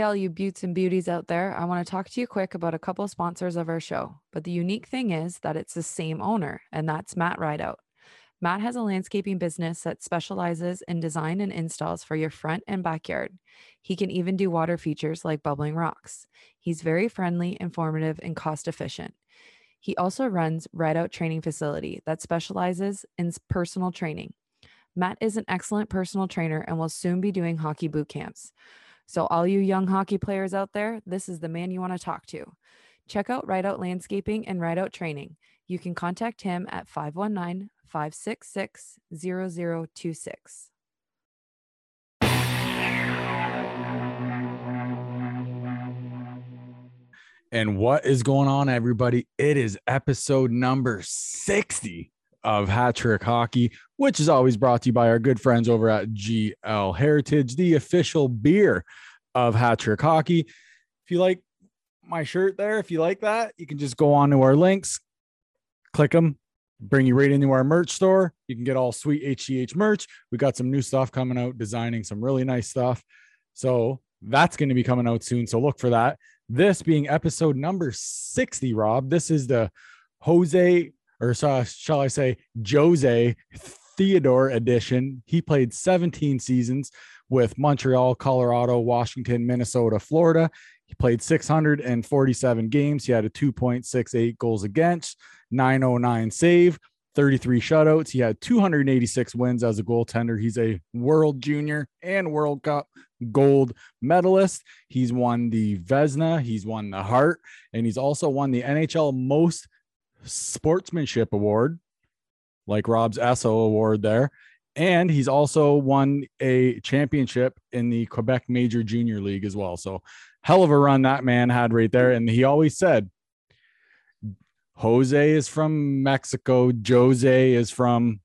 Hey, all you beauts and beauties out there. I want to talk to you quick about a couple sponsors of our show. But the unique thing is that it's the same owner, and that's Matt Rideout. Matt has a landscaping business that specializes in design and installs for your front and backyard. He can even do water features like bubbling rocks. He's very friendly, informative, and cost efficient. He also runs Rideout Training Facility that specializes in personal training. Matt is an excellent personal trainer and will soon be doing hockey boot camps. So, all you young hockey players out there, this is the man you want to talk to. Check out Rideout Landscaping and Rideout Training. You can contact him at 519 566 0026. And what is going on, everybody? It is episode number 60 of Hat Trick Hockey, which is always brought to you by our good friends over at GL Heritage, the official beer of Hat Trick Hockey. If you like my shirt there, if you like that, you can just go on to our links, click them, bring you right into our merch store. You can get all sweet HCH merch. We got some new stuff coming out, designing some really nice stuff. So that's going to be coming out soon. So look for that. This being episode number 60, Rob. This is the Jose or shall I say, Jose Theodore edition. He played 17 seasons with Montreal, Colorado, Washington, Minnesota, Florida. He played 647 games. He had a 2.68 goals against, 909 save, 33 shutouts. He had 286 wins as a goaltender. He's a World Junior and World Cup gold medalist. He's won the Vezina, he's won the Hart, and he's also won the NHL most sportsmanship award, like Rob's Esso award there. And he's also won a championship in the Quebec Major Junior League as well. So, hell of a run that man had right there. And he always said, Jose is from Mexico, Jose is from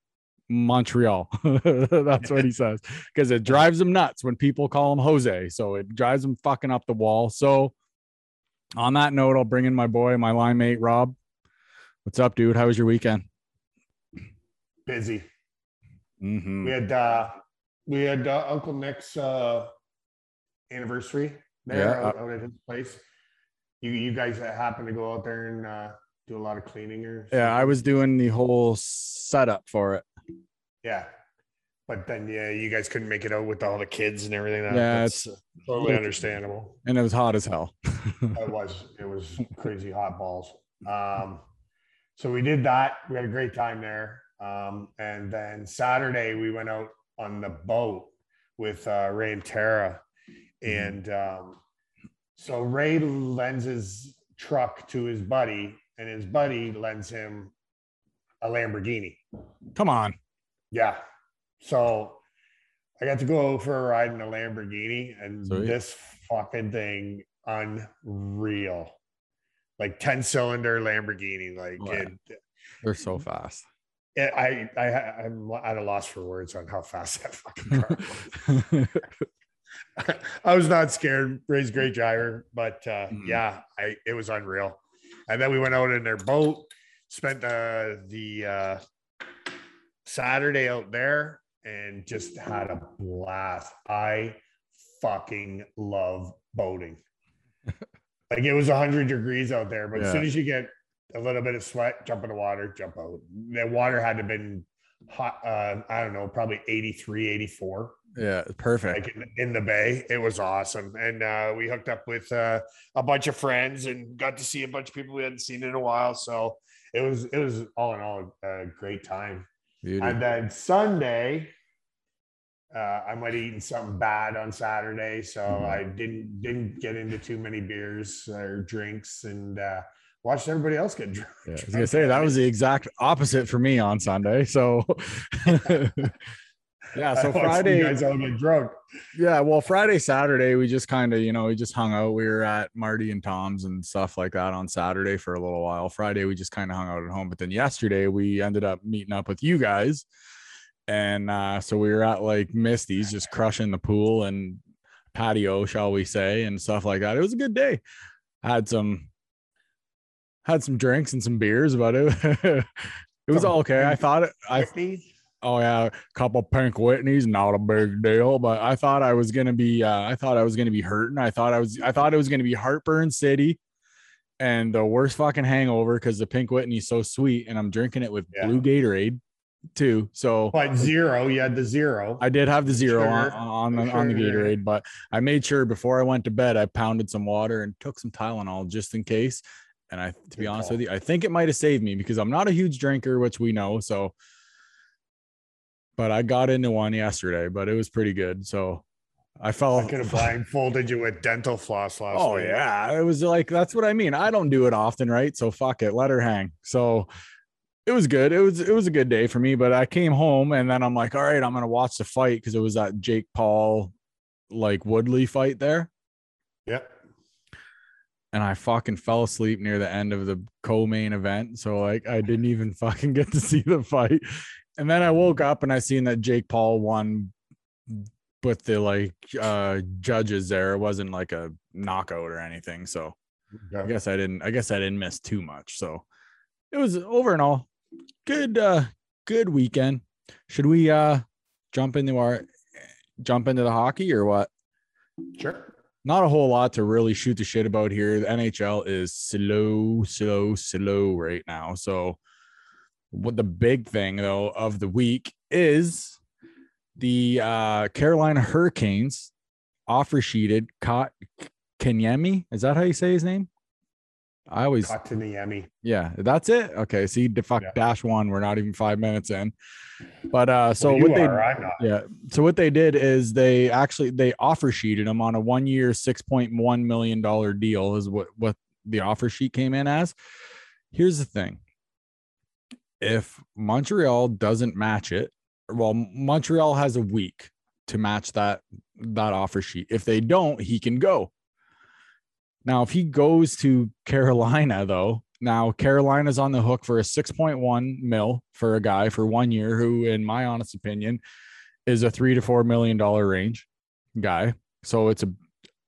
Montreal. That's what he says because it drives him nuts when people call him Jose. So it drives him fucking up the wall. So, on that note, I'll bring in my boy, my line mate, Rob. What's up, dude? How was your weekend? Busy. Mm-hmm. We had uh we had uh, Uncle Nick's uh anniversary there Yeah, out, out at his place. You you guys happened to go out there and uh do a lot of cleaning or Yeah, I was doing the whole setup for it. yeah. But then yeah, you guys couldn't make it out with all the kids and everything. That, Yeah, that's uh, totally understandable. And it was hot as hell. It was it was crazy hot balls. Um, so we did that. We had a great time there. Um, and then Saturday we went out on the boat with uh, Ray and Tara, Mhm. and um, so Ray lends his truck to his buddy, and his buddy lends him a Lamborghini. Come on. Yeah. So I got to go for a ride in a Lamborghini, and Sweet. this fucking thing unreal. Like 10 cylinder Lamborghini. Like it, They're so fast. it, I, I, I'm at a loss for words on how fast that fucking car was. I was not scared. Ray's great driver, but uh, Mhm. yeah, I it was unreal. And then we went out in their boat, spent uh, the uh, Saturday out there, and just had a blast. I fucking love boating. like it was hundred degrees out there, but as soon as you get a little bit of sweat, jump in the water, jump out. The water had to have been hot. Uh, I don't know, probably 83, 84 yeah, perfect. like in, in the bay. It was awesome, and uh, we hooked up with uh, a bunch of friends and got to see a bunch of people we hadn't seen in a while. So it was it was all in all a great time. Beauty. And then Sunday, uh, I might have eaten something bad on Saturday, so Mhm. I didn't didn't get into too many beers or drinks, and uh, watched everybody else get drunk. Yeah, I was gonna say that was the exact opposite for me on Sunday. So yeah, so Friday, you guys all get drunk. yeah, well, Friday, Saturday, we just kind of, you know, we just hung out. We were at Marty and Tom's and stuff like that on Saturday for a little while. Friday, we just kind of hung out at home. But then yesterday, we ended up meeting up with you guys. And uh, so we were at like Misty's, just crushing the pool and patio, shall we say, and stuff like that. It was a good day. Had some had some drinks and some beers, but it it was all okay. I thought it, I 50? Oh yeah, a couple pink Whitneys, not a big deal. But I thought I was gonna be, uh, I thought I was gonna be hurting. I thought I was, I thought it was gonna be heartburn city, and the worst fucking hangover because the pink Whitney's so sweet, and I'm drinking it with Yeah. blue Gatorade too. So But zero, you had the zero. I did have the zero on, Sugar. on the on the. Gatorade, but I made sure before I went to bed, I pounded some water and took some Tylenol just in case. And I, to be honest call. with you, I think it might have saved me because I'm not a huge drinker, which we know. So, but I got into one yesterday, but it was pretty good. So I felt I could have blindfolded you with dental floss last oh night. yeah, it was like that's what I mean. I don't do it often, right? So fuck it, let her hang. So it was good. It was it was a good day for me. But I came home and then I'm like, all right, I'm gonna watch the fight because it was that Jake Paul like Woodley fight there. Yep. And I fucking fell asleep near the end of the co-main event. So like I didn't even fucking get to see the fight. And then I woke up and I seen that Jake Paul won with the like uh judges there. It wasn't like a knockout or anything. So I guess I didn't I guess I didn't miss too much. So it was over and all good uh good weekend. Should we uh jump into our jump into the hockey or what? Sure. Not a whole lot to really shoot the shit about here. The NHL is slow, slow, slow right now. So what the big thing though of the week is the uh Carolina Hurricanes offer sheeted caught Kenyemi. Is that how you say his name? I always Kotkaniemi. yeah, that's it. Okay, see, the fuck Yeah. dash one. We're not even five minutes in, but uh, so Well, what they are, I'm not. yeah, so what they did is they actually they offer sheeted him on a one year, six point one million dollar deal. Is what what the offer sheet came in as. Here's the thing: if Montreal doesn't match it, well, Montreal has a week to match that that offer sheet. If they don't, he can go. Now, if he goes to Carolina, though, now Carolina's on the hook for a 6.1 mil for a guy for one year, who, in my honest opinion, is a three to four million dollar range guy. So it's a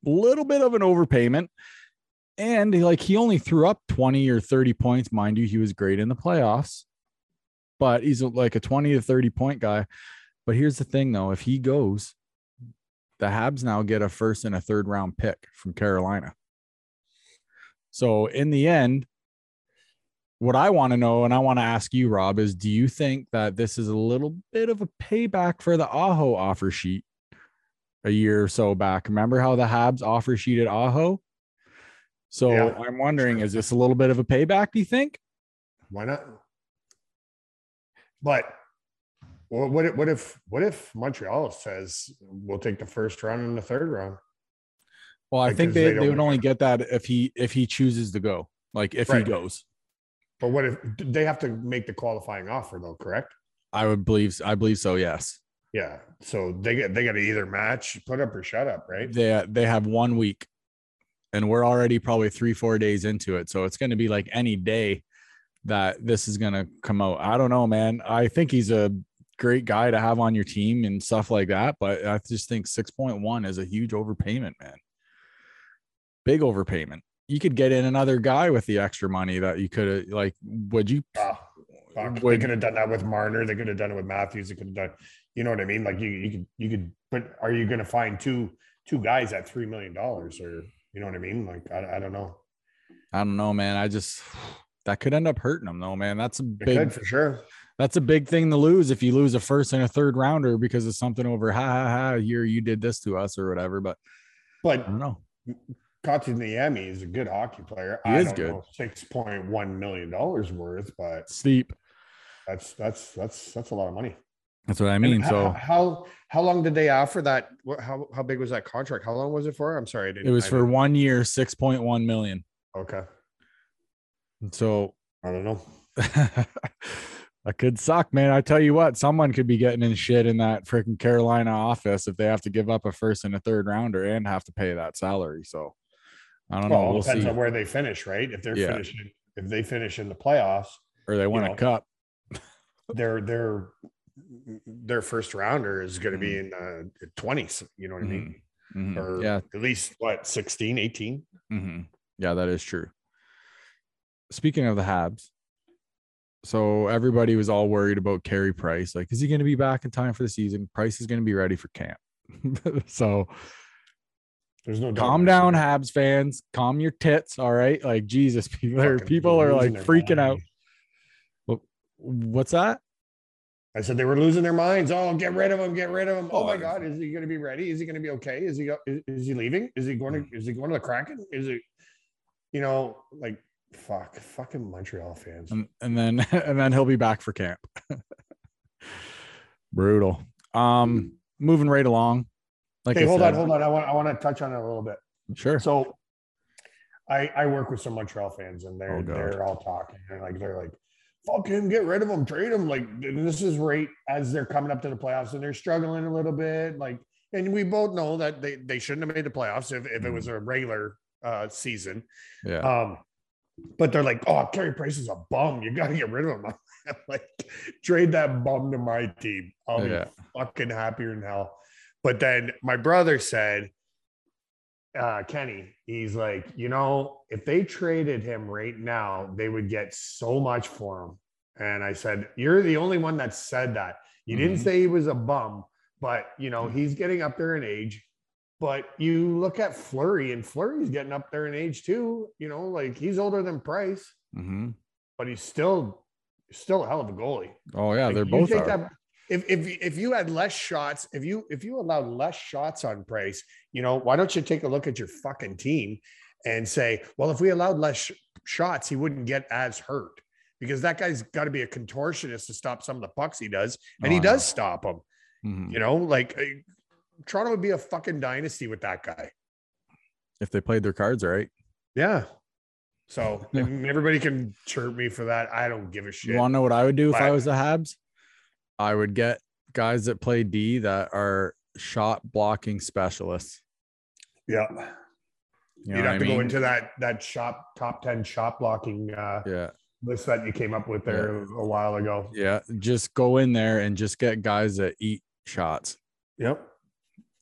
little bit of an overpayment. And like he only threw up 20 or 30 points. Mind you, he was great in the playoffs, but he's like a 20 to 30 point guy. But here's the thing though, if he goes, the Habs now get a first and a third round pick from Carolina. So in the end, what I want to know, and I want to ask you, Rob, is do you think that this is a little bit of a payback for the Aho offer sheet a year or so back? Remember how the Habs offer sheeted Aho? So Yeah. I'm wondering, is this a little bit of a payback, do you think? Why not? But what if what if what if Montreal says we'll take the first round and the third round? Well, I Like, think they, they they, would only get that if he if he chooses to go. Like if Right. he goes. But what if they have to make the qualifying offer though? Correct? I would believe I believe so, yes. Yeah. So they get they got to either match, put up or shut up, right? They they have one week and we're already probably three, four days into it. So it's gonna be like any day that this is gonna come out. I don't know, man. I think he's a great guy to have on your team and stuff like that. But I just think 6.1 is a huge overpayment, man. Big overpayment. You could get in another guy with the extra money that you could have like would you Ah, fuck. They could have done that with Marner. They could have done it with Matthews. They could have done, you know what I mean? Like you, you could, you could. But are you going to find two two guys at three million dollars, or you know what I mean? Like I, I don't know. I don't know, man. I just that could end up hurting them though, man. That's a big for sure. that's a big thing to lose if you lose a first and a third rounder because of something over ha ha ha here you did this to us or whatever. But But I don't know. Kotkaniemi is a good hockey player. He I is don't good. know Six point one million dollars worth, but Steep. that's that's that's that's a lot of money. That's what I mean. ho- So how how long did they offer that? How how big was that contract? How long was it for? I'm sorry, I didn't. it was for one year, six point one million. Okay, So I don't know. that could suck, man. I tell you what, someone could be getting in shit in that freaking Carolina office if they have to give up a first and a third rounder and have to pay that salary. So I don't Well, know. it We'll depends see. on where they finish, right? If they're Yeah. finishing, if they finish in the playoffs, Or they win know. a cup. their their their first rounder is going to be Mm-hmm. in uh twenties. You know what I mean? Mhm. Or Yeah. at least what 16, 18? hmm Yeah, that is true. Speaking of the Habs, So everybody was all worried about Carey Price. Like, is he going to be back in time for the season? Price is going to be ready for camp. so There's no calm down. Habs fans. Calm your tits. All right. Like Jesus, people are people are like freaking out. minds. What's that? I said they were losing their minds. Oh, get rid of him! Get rid of him! Oh, Oh, my God, is he going to be ready? Is he going to be okay? Is he is, is he leaving? Is he going Mm. to is he going to the Kraken? Is it you know like fuck fucking Montreal fans? and, and then and then he'll be back for camp. Brutal. Um, moving right along. Like hey, I hold said, on, hold on. I want I want to touch on it a little bit. Sure. So I I work with some Montreal fans and they're Oh, they're all talking and like they're like, fuck him, get rid of him, trade him. Like this is right as they're coming up to the playoffs and they're struggling a little bit. Like, and we both know that they, they shouldn't have made the playoffs if, if it was a regular uh season. yeah. Um, but they're like, oh, Carey Price is a bum. You got to get rid of him. Like, trade that bum to my team. I'll be fucking happier than hell. But then my brother said, uh, Kenny, he's like, you know, if they traded him right now, they would get so much for him. And I said, You're the only one that said that. You didn't Mhm. say he was a bum, but you know, he's getting up there in age. But you look at Fleury, and Fleury's getting up there in age too. You know, like he's older than Price, hmm but he's still still a hell of a goalie. Oh yeah, Like, they're both. take are. that- if if if you had less shots, if you if you allowed less shots on Price, you know, why don't you take a look at your fucking team and say, well, if we allowed less sh- shots, he wouldn't get as hurt because that guy's got to be a contortionist to stop some of the pucks he does, and Oh, he does stop them. Mhm. You know, like uh, Toronto would be a fucking dynasty with that guy. If they played their cards right. Yeah. So everybody can chirp me for that. I don't give a shit. You want to know what I would do if I was the Habs? I would get guys that play D that are shot blocking specialists. yeah. You know what have I to go into that that shop top 10 shot blocking uh yeah. list that you came up with there a while ago. Yeah. Just go in there and just get guys that eat shots. Yep.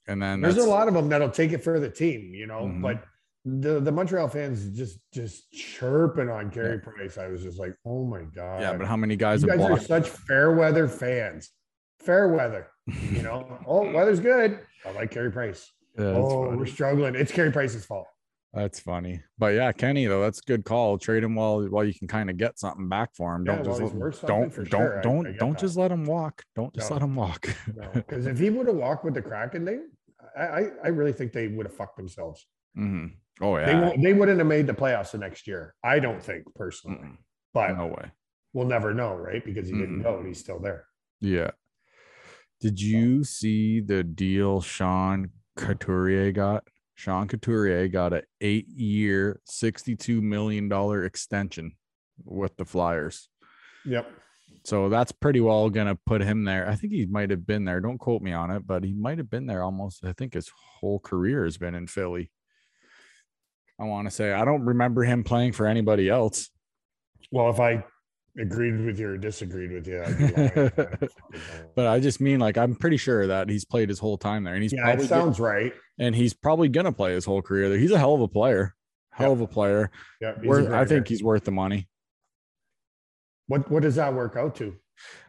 And then There's a lot of them that'll take it for the team, you know, Mhm. but the, the Montreal fans just just chirping on Carey Price. I was just like, oh my god. Yeah, but how many guys you have guys are such fair weather fans. Fair weather, you know. oh, weather's good. I like Carey Price. Yeah, oh, funny. we're struggling. It's Carey Price's fault. that's funny. But yeah, Kenny though, that's a good call. Trade him while while you can kind of get something back for him. Don't while just he's let- don't don't sure. I- don't I get don't that. just let him walk. Don't just No. let him walk. Because if he would have walked with the Kraken, they, I, I, I really think they would have fucked themselves. Mhm. Oh They yeah. won't, they wouldn't have made the playoffs the next year. I don't think personally, Mm-mm. but No way. we'll never know, right? Because he didn't Mm-mm. go and he's still there. Yeah. Did you see the deal Sean Couturier got? Sean Couturier got an eight year, $62 million extension with the Flyers. Yep. So that's pretty well going to put him there. I think he might have been there. Don't quote me on it, but he might have been there almost. I think his whole career has been in Philly. I want to say, I don't remember him playing for anybody else. Well, if I agreed with you or disagreed with you, I'd be lying. But I just mean, like, I'm pretty sure that he's played his whole time there, and he's yeah, probably it sounds right. and he's probably gonna play his whole career there. He's a hell of a player, hell of a player. Yeah, he's a Worth, great I think he's worth the money. What What does that work out to?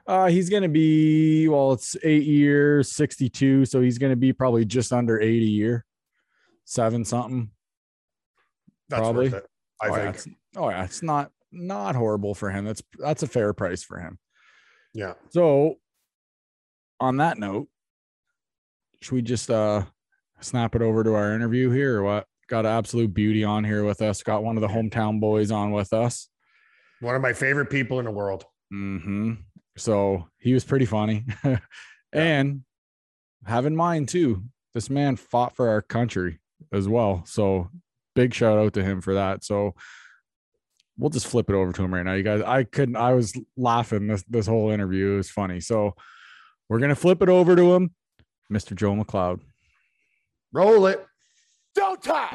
Uh, he's gonna be well, it's eight years, sixty-two, so he's gonna be probably just under eight a year, seven something. That's Probably. worth it. I oh, yeah, think. it's, oh yeah, it's not not horrible for him. That's that's a fair price for him. Yeah. So, on that note, should we just uh snap it over to our interview here or what? Got an absolute beauty on here with us. Got one of the hometown boys on with us. One of my favorite people in the world. Mm-hmm. So he was pretty funny. and have in mind too, this man fought for our country as well. So big shout out to him for that. So we'll just flip it over to him right now. You guys, I couldn't, I was laughing this this whole interview. It was funny. So we're gonna flip it over to him, Mr. Joe McLeod. Roll it. Don't talk.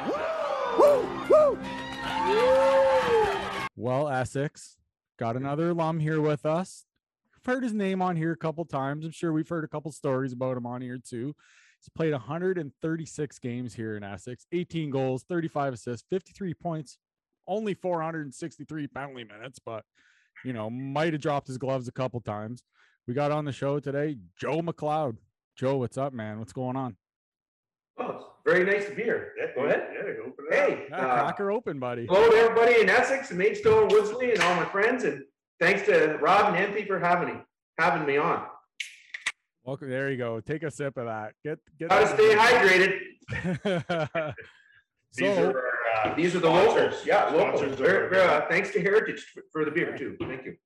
Well, Essex got another alum here with us. I've heard his name on here a couple times. I'm sure we've heard a couple stories about him on here too. He's played 136 games here in Essex, 18 goals, 35 assists, 53 points, only 463 penalty minutes, but you know, might have dropped his gloves a couple times. We got on the show today, Joe McLeod. Joe, what's up, man? What's going on? Oh, very nice to be here. Yeah, Go ahead. Yeah, open it. Hey, Yeah, uh, cracker open, buddy. hello to everybody in Essex and Maidstone, Woodslee, and all my friends, and thanks to Rob and Anthony for having me, having me on. Welcome. There you go. Take a sip of that. Get get. Gotta stay hydrated. These so, are uh, These are the sponsors. locals. Yeah, locals. Sponsors of Very- our very, beer. uh, thanks to Heritage for- for the beer too. Thank you.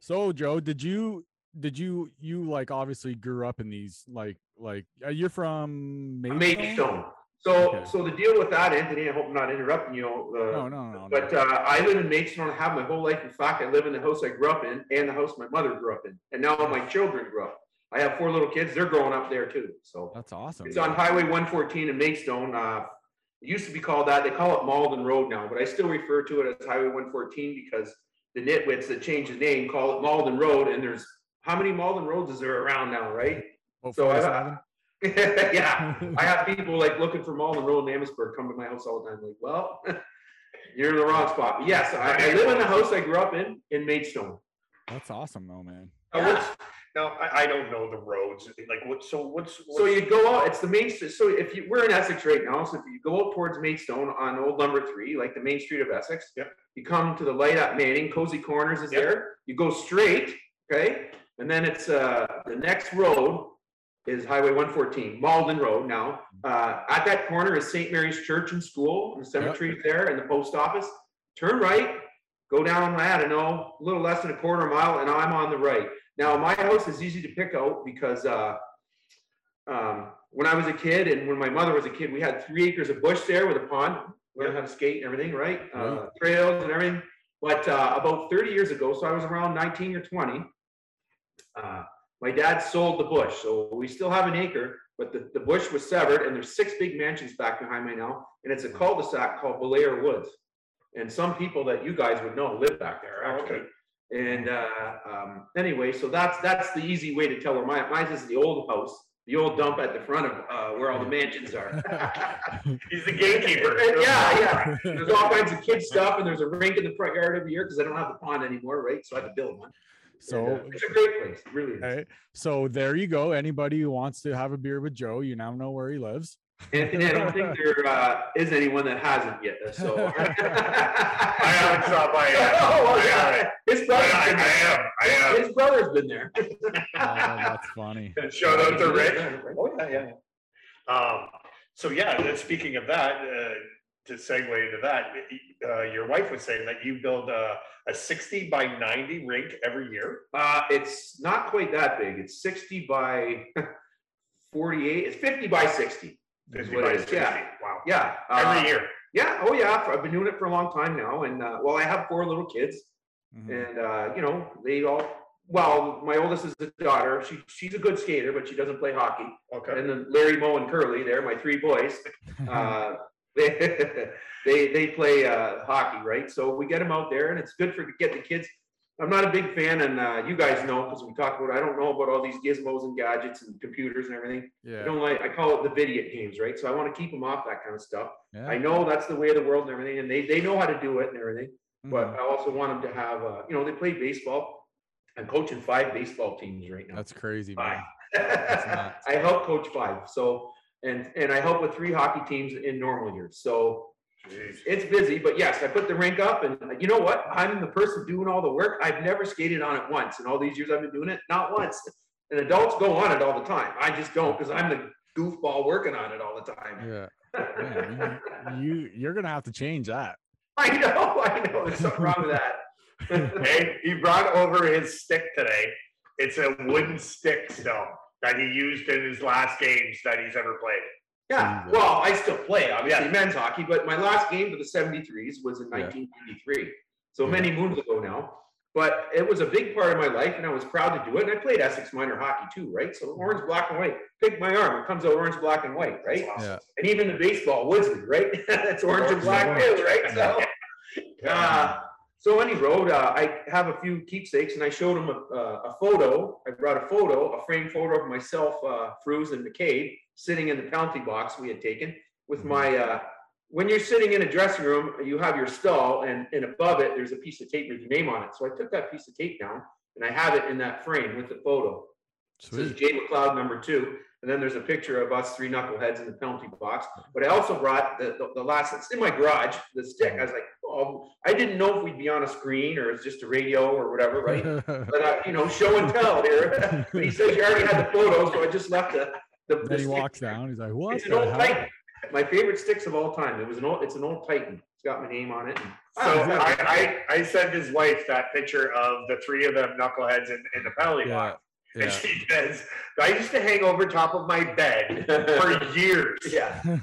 so Joe, did you did you you like obviously grew up in these like like uh, you're from Maidstone? Maidstone. So, Okay. so the deal with that, Anthony, I hope I'm not interrupting you. Uh, No, no, no. no. But uh, I live in Maidstone. I have my whole life. In fact, I live in the house I grew up in and the house my mother grew up in. And now my children grew up. I have four little kids. They're growing up there too. So That's awesome. it's on Highway 114 in Maidstone. Uh, it used to be called that. They call it Malden Road now, but I still refer to it as Highway 114 because the nitwits that changed the name call it Malden Road. And there's how many Malden roads is there around now, right? About so I- 47? yeah. I have people like looking for Malden Road in Amherstburg come to my house all the time. Like, well, you're in the wrong spot. But yes, I, I live in the house I grew up in in Maidstone. That's awesome though, man. Now, Yeah. what's, now, I, I don't know the roads, like what, so what's? So what's- you go out. It's the main. Street so if you we're in Essex right now, so if you go out towards Maidstone on Old Number Three, like the main street of Essex, Yep. you come to the light at Manning. Cozy Corners is Yep. there. You go straight, okay, and then it's uh the next road is Highway 114, Malden Road. Now, uh, at that corner is St. Mary's Church and School, and the cemetery is there, and the post office. Turn right, go down, I don't know, a little less than a quarter mile, and I'm on the right. Now, my house is easy to pick out because uh, um, when I was a kid and when my mother was a kid, we had three acres of bush there with a pond, learned how to skate and everything, right? Uh, trails and everything. But uh, about 30 years ago, so I was around 19 or 20, uh, my dad sold the bush. So we still have an acre, but the, the bush was severed and there's six big mansions back behind me now. And it's a cul-de-sac called Belair Woods. And some people that you guys would know live back there, Oh, actually. okay. And uh, um, anyway, so that's that's the easy way to tell where my mine is the old house, the old dump at the front of uh, where all the mansions are. He's the gatekeeper. yeah, yeah. There's all kinds of kid stuff, and there's a rink in the front yard every year because I don't have the pond anymore, right? So I had to build one. And, uh, So it's a great place, it really. Is. okay, so there you go. Anybody who wants to have a beer with Joe, you now know where he lives. Anthony, I don't think there uh, is anyone that hasn't yet. So I haven't stopped by yet. Oh, well, yeah. His brother's I, been I, there. I am. I am. His brother's been there. oh, that's funny. And shout out to Rick. Oh yeah, yeah. Um, so yeah, speaking of that, uh, to segue into that, uh, your wife was saying that you build a, a 60 by 90 rink every year. Uh, it's not quite that big. It's 60 by 48. It's 50 by 60. 50 what it is. 60. Yeah, Wow. yeah. uh, Every year. Yeah. Oh yeah. I've been doing it for a long time now, and uh, well, I have four little kids, Mhm. and uh, you know they all. Well, my oldest is a daughter. She she's a good skater, but she doesn't play hockey. Okay. And then Larry, Mo, and Curly, they're my three boys. Uh, they, they they play uh, hockey, right? So we get them out there, and it's good for get the kids. I'm not a big fan, and uh, you guys know because we talk about. I don't know about all these gizmos and gadgets and computers and everything. Yeah. I don't like. I call it the video games, right? So I want to keep them off that kind of stuff. yeah. I know that's the way of the world and everything, and they they know how to do it and everything. But Mhm. I also want them to have, uh, you know, they play baseball. I'm coaching five baseball teams right now. that's crazy, man. nuts. I help coach five. So, and, and I help with three hockey teams in normal years. So Jeez. it's busy, but yes, I put the rink up and you know what? I'm the person doing all the work. I've never skated on it once. In all these years I've been doing it, not once. And adults go on it all the time. I just don't because I'm the goofball working on it all the time. Yeah, man, you, you you're gonna have to change that. I know, I know. There's something wrong with that. Hey, he brought over his stick today. It's a wooden stick still that he used in his last games that he's ever played. Yeah, well, I still play, obviously, Yeah. men's hockey, but my last game for the 73s was in Yeah. 1993. So Yeah. many moons ago now. But it was a big part of my life, and I was proud to do it. And I played Essex minor hockey too, right? So orange, black, and white. Pick my arm, it comes out orange, black, and white, right? Awesome. Yeah, And even the baseball, Woodslee, right? That's orange and black too, right? So, uh, so any road, uh, I have a few keepsakes, and I showed him a, uh, a photo. I brought a photo, a framed photo of myself, uh, Fruz and McCabe, sitting in the penalty box we had taken with my uh, when you're sitting in a dressing room, you have your stall, and, and above it, there's a piece of tape with your name on it. So I took that piece of tape down, and I have it in that frame with the photo. It says Sweet. Jay McLeod number two, and then there's a picture of us three knuckleheads in the penalty box. But I also brought the, the, the last, it's in my garage, the stick. I was like, oh, I didn't know if we'd be on a screen or it's just a radio or whatever, right? But uh, you know, show and tell here. but he says you already had the photo, so I just left the. the, the then he stick. walks down. He's like, "What It's an old? Titan. My favorite sticks of all time. It was an old. It's an old Titan. It's got my name on it. Oh, so I, I, I sent his wife that picture of the three of them knuckleheads in, in the penalty Yeah, box. And she says, I used to hang over top of my bed for years. yeah. Well,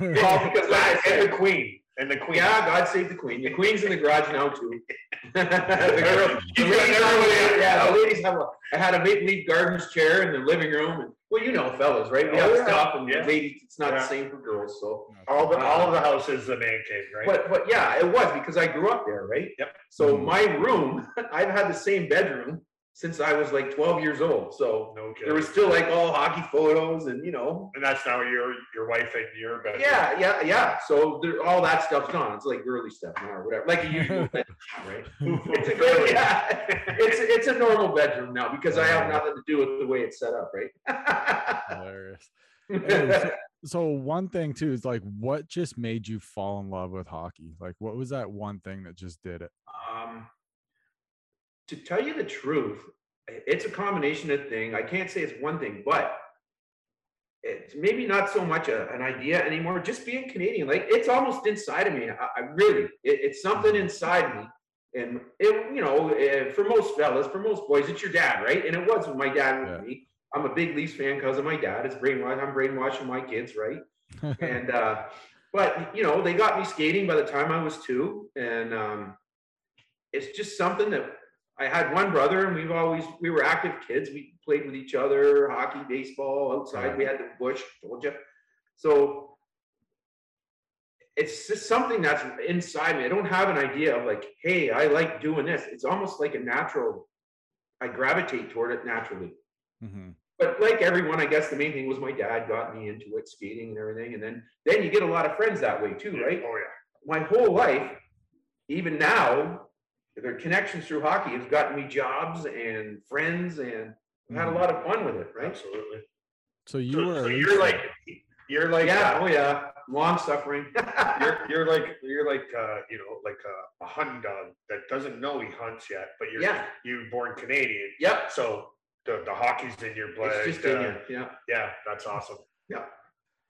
because that and the queen. And the queen. Yeah, God save the queen. The queen's in the garage now too. the girl, the ladies have yeah, the ladies have a. I had a maple leaf gardens chair in the living room, and well, you know, fellas, right? We Oh, have yeah. stuff, and Yeah. ladies, it's not the same for girls. So, all the all of the house is the man cave, right? but but yeah, it was because I grew up there, right? Yep. So Mhm. my room, I've had the same bedroom since I was like 12 years old. So no there was still like all hockey photos, and you know, and that's now your your wife and your bedroom. Yeah, yeah, yeah. So there, all that stuff's gone. It's like girly stuff now or whatever, like a usual bedroom, right? It's a good, yeah. It's it's a normal bedroom now because I have nothing to do with the way it's set up, right? Hilarious. So, so one thing too is like, what just made you fall in love with hockey? Like, what was that one thing that just did it? um, to tell you the truth, it's a combination of thing. I can't say it's one thing, but it's maybe not so much a, an idea anymore. Just being Canadian, like it's almost inside of me. I, I really, it, it's something inside me. And it, you know, eh, for most fellas, for most boys, it's your dad, right? And it was with my dad with Yeah. me. I'm a big Leafs fan because of my dad. It's brainwashed. I'm brainwashing my kids, right? and uh, but you know they got me skating by the time I was two, and um, it's just something that I had one brother, and we've always we were active kids. We played with each other, hockey, baseball, outside. We had the bush, told you. So it's just something that's inside me. I don't have an idea of like, hey, I like doing this. It's almost like a natural. I gravitate toward it naturally Mhm. but like everyone, I guess the main thing was my dad got me into it, skating and everything. And then then you get a lot of friends that way too, right? Oh yeah. My whole life, even now, the connections through hockey has gotten me jobs and friends, and I've had a lot of fun with it, right? Absolutely. So you so, were so you're like you're like yeah, uh, oh yeah, long suffering. you're you're like you're like uh, you know like a, a hunting dog that doesn't know he hunts yet, but you're yeah, you're born Canadian, yep. so the, the hockey's in your blood. It's just in uh, you. Yeah. Yeah, that's awesome. Yeah.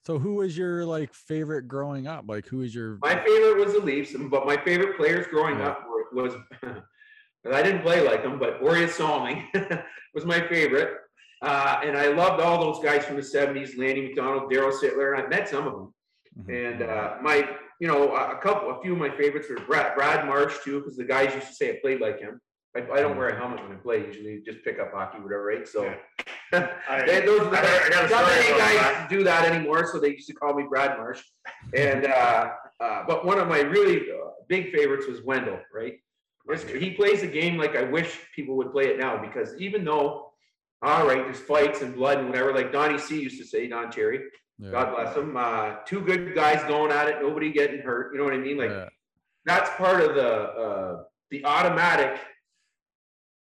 So who was your like favorite growing up? Like, who was your? My favorite was the Leafs, but my favorite players growing Yeah. up were, was, I didn't play like them, but Borje Salming was my favorite. Uh, and I loved all those guys from the 70s, Lanny McDonald, Daryl Sittler, and I met some of them. Mhm. And uh, my, you know, a couple, a few of my favorites were Brad, Brad Marsh too, because the guys used to say I played like him. I, I don't wear a helmet when I play usually, just pick up hockey, whatever, right? So I- they, those I, I not many guys that. do that anymore, so they used to call me Brad Marsh. And uh, uh, but one of my really uh, big favorites was Wendel, right? He plays the game like I wish people would play it now because even though, all right, there's fights and blood and whatever, like Donnie C used to say, Don Cherry, Yeah. God bless him. Uh, two good guys going at it, nobody getting hurt. You know what I mean? Like yeah. that's part of the uh, the automatic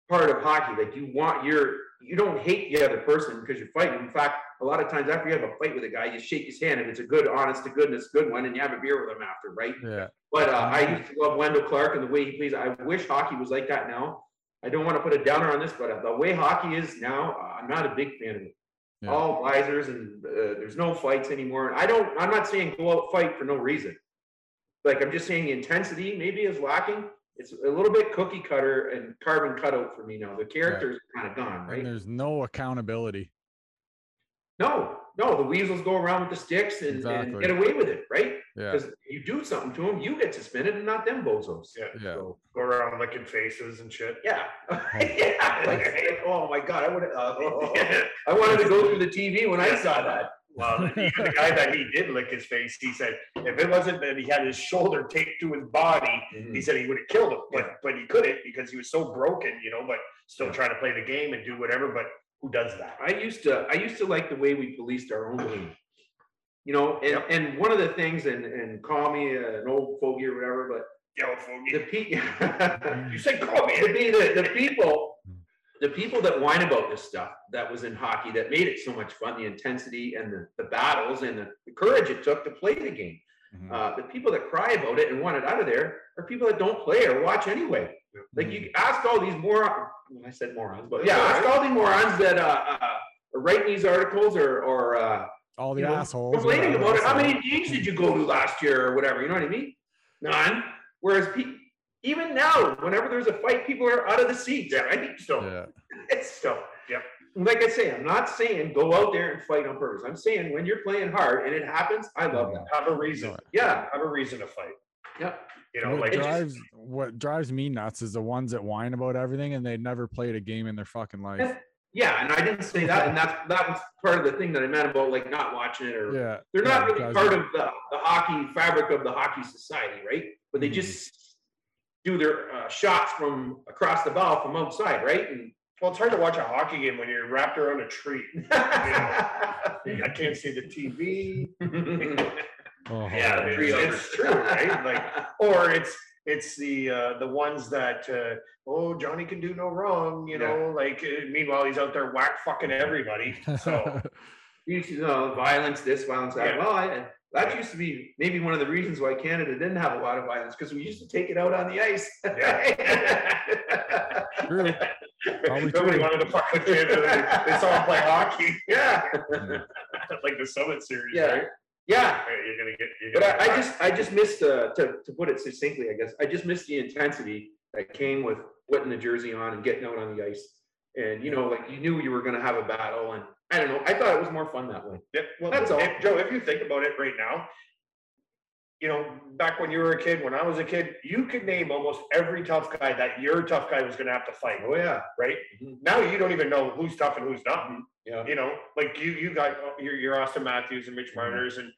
part of hockey. Like you want your you don't hate the other person because you're fighting. In fact, a lot of times after you have a fight with a guy, you shake his hand if it's a good, honest to goodness, good one, and you have a beer with him after, right? Yeah. But uh, I used to love Wendel Clark and the way he plays. I wish hockey was like that now. I don't want to put a downer on this, but uh, the way hockey is now, uh, I'm not a big fan of it. Yeah. All visors and uh, there's no fights anymore. I don't. I'm not saying go out fight for no reason. Like I'm just saying the intensity maybe is lacking. It's a little bit cookie cutter and carbon cutout for me now. The character's are kind of gone, right? And there's no accountability. No, no, the weasels go around with the sticks and, and get away with it, right? Yeah. Because you do something to them, you get suspended and not them bozos. Yeah. Yeah. So, Go around licking faces and shit. yeah. yeah. Like, oh my God, I would uh, I wanted to go through the TV when I saw that. Well, even the guy that he did lick his face, he said if it wasn't that he had his shoulder taped to his body, he mm-hmm. said he would have killed him, but but he couldn't because he was so broken, you know. But still Yeah. trying to play the game and do whatever. But who does that? I used to I used to like the way we policed our own game. You know, and, Yep. and one of the things, and, and call me an old fogey or whatever, but the pe- You said call me. to be the, the people, the people that whine about this stuff that was in hockey that made it so much fun, the intensity and the, the battles and the, the courage it took to play the game. Mhm. Uh, the people that cry about it and want it out of there are people that don't play or watch anyway. Like you ask all these morons, well, I said morons, but yeah, ask all these morons that uh, uh, write these articles or or uh, All the you know, assholes. complaining about it. How many games did you go to last year or whatever? You know what I mean? None. Whereas pe- even now, whenever there's a fight, people are out of the seats. Yeah, Right? Still, Yeah. It's still, yep. like I say, I'm not saying go out there and fight on purpose. I'm saying when you're playing hard and it happens, I love that. Have a reason. Yeah. Have a reason to fight. Yeah. You know, what like drives what drives me nuts is the ones that whine about everything and they never played a game in their fucking life. Yeah, and I didn't say that, and that's that was part of the thing that I meant about like not watching it or Yeah. they're yeah, not really part me- of the, the hockey fabric of the hockey society, right? But they Mhm. just do their uh, shots from across the bow from outside, right? And well, it's hard to watch a hockey game when you're wrapped around a tree. I can't see the TV. Oh, Yeah, man. it's, it's true, right? Like, or it's it's the uh, the ones that uh, oh Johnny can do no wrong, you know. Like uh, meanwhile he's out there whack fucking everybody. So you know, violence, this violence, that. Yeah. Well, I, that used to be maybe one of the reasons why Canada didn't have a lot of violence because we used to take it out on the ice. True. Probably nobody true. wanted to fuck with you. They, they saw him play hockey. yeah, like the Summit Series, Yeah. right? yeah. You're gonna get. You're But gonna I, I just, I just missed, uh, to, to put it succinctly, I guess, I just missed the intensity that came with putting the jersey on and getting out on the ice. And, you know, like, you knew you were gonna have a battle, and I don't know, I thought it was more fun that way. Yeah, well, That's all. if- Joe, if you think about it right now, you know, back when you were a kid, when I was a kid, you could name almost every tough guy that your tough guy was gonna have to fight. Oh, yeah. Right? Mhm. Now you don't even know who's tough and who's not. Yeah. You know, like you, you got your, your Auston Matthews and Mitch Marners and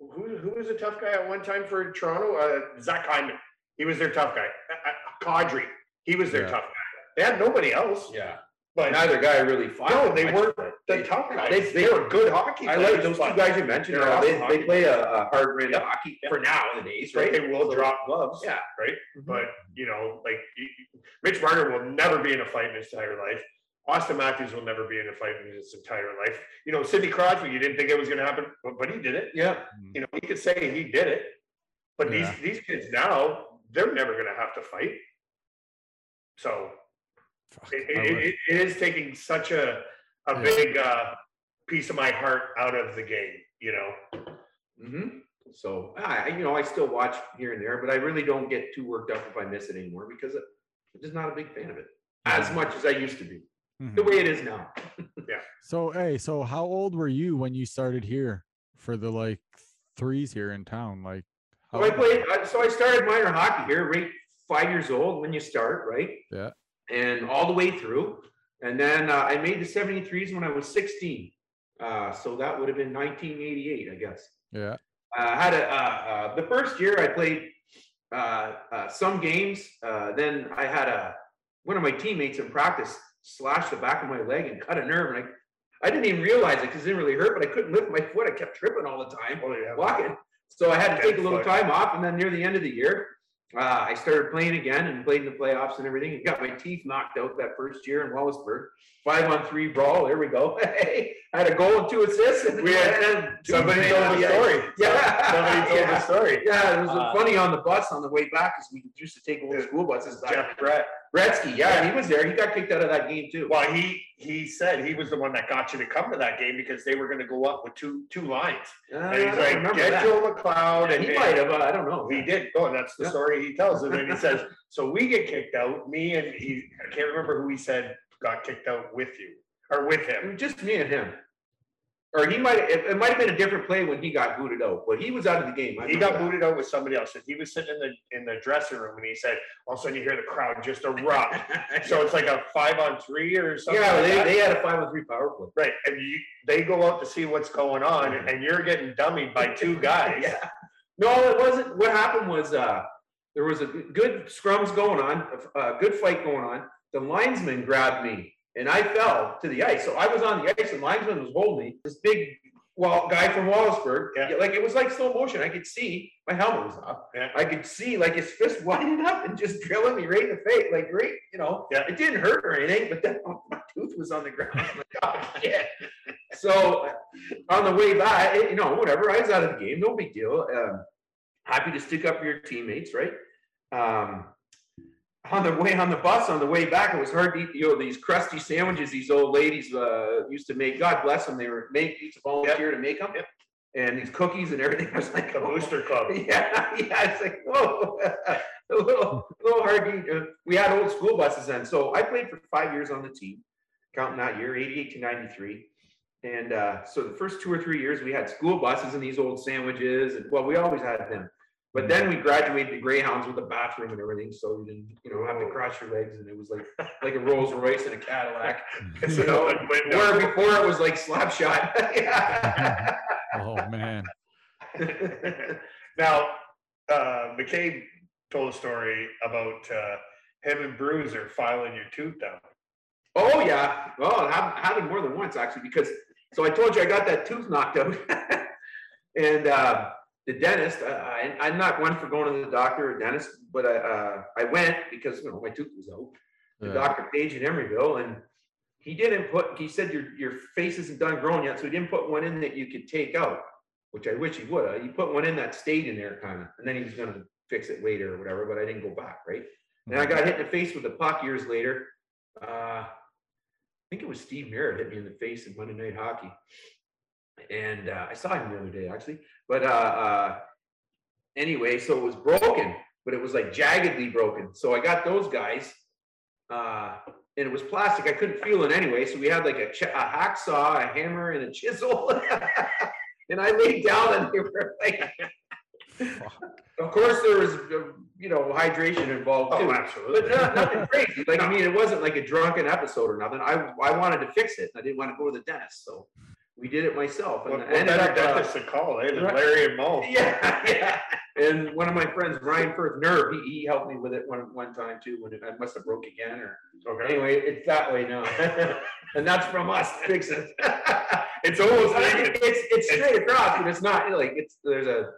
who, who was a tough guy at one time for Toronto? Uh, Zach Hyman. He was their tough guy. Uh, uh, Kadri. He was their Yeah. tough guy. They had nobody else. Yeah. But Neither guy really fought. no, they weren't the they- tough guys. they- They, were good hockey I like those two guys you mentioned, They're uh, they, they play a, a hard brand of Yep. hockey Yep. for nowadays, Right, right? they will So- drop gloves. Yeah. right? Mhm. But you know, like y- y- Mitch Marner will never be in a fight in his entire life. Auston Matthews will never be in a fight in his entire life. You know, Sidney Crosby, you didn't think it was going to happen, but, but he did it. Yeah. You know, he could say he did it, but Yeah. these these kids now, they're never going to have to fight. So Fuck, it, it, it, it is taking such a a Yeah. big uh, piece of my heart out of the game. You know, hmm So, I, you know, I still watch here and there, but I really don't get too worked up if I miss it anymore because I'm just not a big fan of it as much as I used to be. The Mhm. way it is now. Yeah. So hey, so how old were you when you started here for the like threes here in town? Like how So I played, so I started minor hockey here, right, five years old when you start, right? Yeah. And all the way through. And then uh, I made the 73s when I was 16. Uh, so that would have been 1988, I guess. Yeah. Uh, I had a, uh, uh, the first year I played uh, uh, some games. Uh, then I had a, one of my teammates in practice slashed the back of my leg and cut a nerve. And I, I didn't even realize it because it didn't really hurt, but I couldn't lift my foot. I kept tripping all the time well, yeah, walking. So I had to take a little time off, and then near the end of the year, uh, I started playing again and played in the playoffs and everything. And got my teeth knocked out that first year in Wallaceburg. Five on three brawl. There we go. Hey, I had a goal and two assists. And We had- and somebody told the story. Yeah, Somebody told yeah. the story. Yeah, it was Uh, funny on the bus on the way back because we used to take old school buses. Jeff Brett. Gretzky, yeah, he was there. He got kicked out of that game too. Well, he he said he was the one that got you to come to that game because they were going to go up with two two lines, Uh, and I he's don't like, "Get that. Joe McLeod," and he might have. uh, I don't know. He did. Oh, that's the Yeah. story he tells, and then he says, "So we get kicked out. Me and he. I can't remember who he said got kicked out with you or with him. just me and him. Or he might, it, it might have been a different play when he got booted out, but he was out of the game. I He got remember booted out with somebody else, he was sitting in the in the dressing room, and he said, all of a sudden you hear the crowd just erupt. so it's like a five on three or something. Yeah, like they, that. they had a five on three power play. Right, and you, they go out to see what's going on, and you're getting dummied by two guys. Yeah. No, it wasn't. What happened was, uh, there was a good scrums going on, a, a good fight going on. The linesman grabbed me and I fell to the ice. So I was on the ice and linesman was holding me. This big well, guy from Wallaceburg, Yeah. like it was like slow motion. I could see my helmet was up. Yeah. I could see like his fist winding up and just drilling me right in the face, like right, you know. Yeah. It didn't hurt or anything, but then my tooth was on the ground. I'm like, oh shit. So on the way back, eh, you know, whatever. I was out of the game, no big deal. Um, happy to stick up for your teammates, right? Um, on the way on the bus on the way back, it was hard to eat. You know these crusty sandwiches these old ladies uh, used to make. God bless them. They were make used to volunteer to make them, Yep. and these cookies and everything. I was like, The Booster Club. yeah, yeah. It's like whoa, a little, a little hard to eat. Uh, We had old school buses then, so I played for five years on the team, counting that year, eighty-eight to ninety-three. And uh, so the first two or three years, we had school buses and these old sandwiches, and well, we always had them. But then we graduated to Greyhounds with a bathroom and everything, so you didn't, you know, have to cross your legs, and it was like like a Rolls Royce and a Cadillac. You know, where before it was like slap shot. Yeah. oh man. now, uh, McCabe told a story about uh, him and Bruiser filing your tooth down. Oh yeah, well, it happened, happened more than once actually because so I told you I got that tooth knocked out, and uh, the dentist. Uh, I, I'm not one for going to the doctor or dentist, but I uh, I went because you know my tooth was out. The Yeah. Doctor Page in Emeryville, and he didn't put. He said your your face isn't done growing yet, so he didn't put one in that you could take out, which I wish he would. have. He put one in that stayed in there kind of, and then he was gonna fix it later or whatever. But I didn't go back, right? And I got hit in the face with a puck years later. Uh, I think it was Steve Merritt hit me in the face in Monday Night Hockey. And uh, I saw him the other day, actually. But uh, uh, anyway, so it was broken, but it was like jaggedly broken. So I got those guys, uh, and it was plastic. I couldn't feel it anyway. So we had like a, ch- a hacksaw, a hammer, and a chisel. and I laid down, and they were like, of course, there was, uh, you know, hydration involved too. Oh, But absolutely. not, nothing crazy. Like, I mean, it wasn't like a drunken episode or nothing. I, I wanted to fix it. I didn't want to go to the dentist. So we did it myself. And What, I what ended better up, uh, dentist to call, eh? Than right. Larry and Moe. yeah, yeah. And one of my friends, Ryan Firth Nerve, he, he helped me with it one, one time too, when it, I must have broke again or Okay. anyway, it's that way now. and that's from us to fix it. It's almost I mean, it's, it's straight across, but it's not like it's, there's a,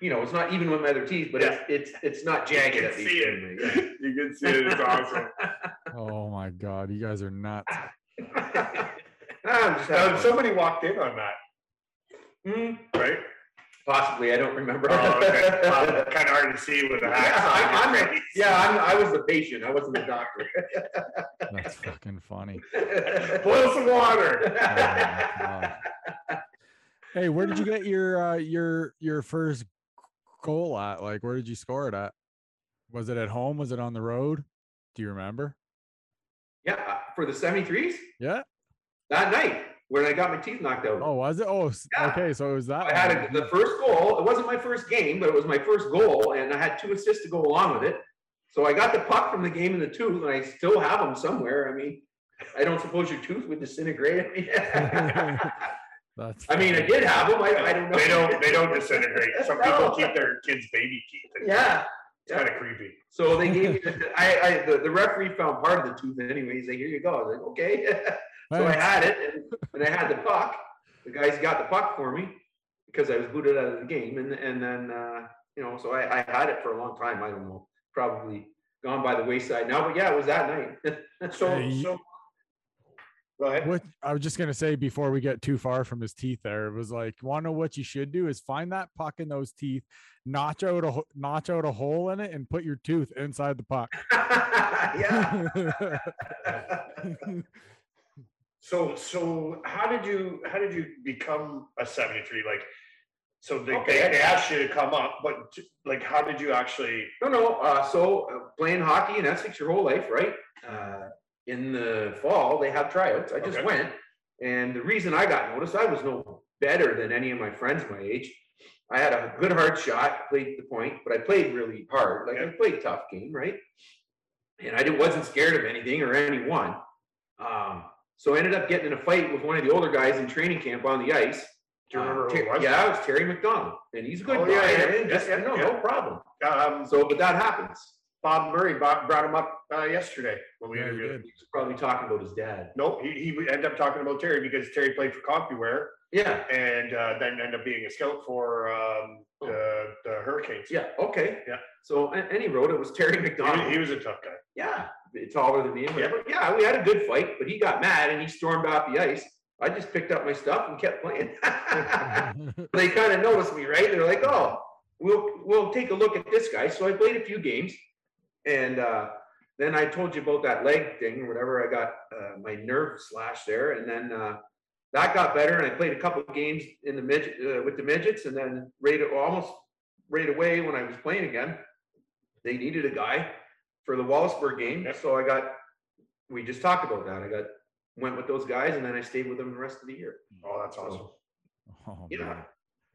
you know, it's not even with my other teeth, but it's, it's, it's not jagged You can see anyway, it. You can see it. It's awesome. Oh my god, you guys are nuts. Yeah. I'm just Now, somebody walked in on that, Hmm, right? Possibly, I don't remember. Oh, okay. Well, kind of hard to see with a Yeah, hacksaw. I'm, I'm, face. yeah, I'm, I was the patient. I wasn't the doctor. That's fucking funny. Boil some water. Oh. Hey, where did you get your uh, your your first goal at? Like, where did you score it at? Was it at home? Was it on the road? Do you remember? yeah, uh, for the 73s Yeah. That night when I got my teeth knocked out. Oh, was it? Oh, Yeah. okay. So it was that. I had a, the first goal. It wasn't my first game, but it was my first goal, and I had two assists to go along with it. So I got the puck from the game in the tooth, and I still have them somewhere. I mean, I don't suppose your tooth would disintegrate. I mean, That's. I mean, I did have them. I, I don't know. They don't. They don't disintegrate. Some No. people keep their kids' baby teeth. Yeah. It's kind of creepy. So they gave me. The, I, I the, the referee found part of the tooth anyway. He's like, "Here you go." I was like, "Okay." So I had it, and, and I had the puck. The guys got the puck for me because I was booted out of the game, and and then uh, you know, so I, I had it for a long time. I don't know, probably gone by the wayside now, but yeah, it was that night. So, Hey, so. Go ahead. What I was just gonna say before we get too far from his teeth, there it was like, want to know what you should do is find that puck in those teeth, notch out a notch out a hole in it, and put your tooth inside the puck. yeah. So, so how did you, how did you become a seventy-three? Like, so they, Okay. they, they asked you to come up, but like, how did you actually? No, no. Uh, so uh, playing hockey in Essex your whole life, right? Uh, in the fall, they have tryouts. I just Okay. went, and the reason I got noticed, I was no better than any of my friends my age. I had a good hard shot, played the point, but I played really hard. Like I Yeah. played tough game, right? And I didn't, wasn't scared of anything or anyone. Um, so I ended up getting in a fight with one of the older guys in training camp on the ice. Do you Uh, remember who it was? Yeah, it was Terry McDonald, and he's a good Oh, guy. yeah, yeah, yeah, yeah, no, yeah. no problem. Um, So, but that happens. Bob Murray brought, brought him up uh, yesterday when we Yeah, interviewed. did. him. He's probably talking about his dad. Nope, he, he ended up talking about Terry because Terry played for CompuWare Yeah, and uh, then ended up being a scout for um, the, the Hurricanes. yeah, okay. Yeah. So, and, he wrote it was Terry McDonald. was- he was a tough guy. Yeah, taller than me and whatever. Yeah, we had a good fight, but he got mad and he stormed off the ice. I just picked up my stuff and kept playing. they kind of noticed me, right? They're like, "Oh, we'll we'll take a look at this guy." So I played a few games, and uh, then I told you about that leg thing or whatever. I got uh, my nerve slash there, and then uh, that got better. And I played a couple of games in the midget uh, with the midgets, and then right almost right away when I was playing again, they needed a guy for the Wallaceburg game. Yep. So I got. We just talked about that. I got went with those guys, and then I stayed with them the rest of the year. Oh, that's awesome. Oh, Yeah.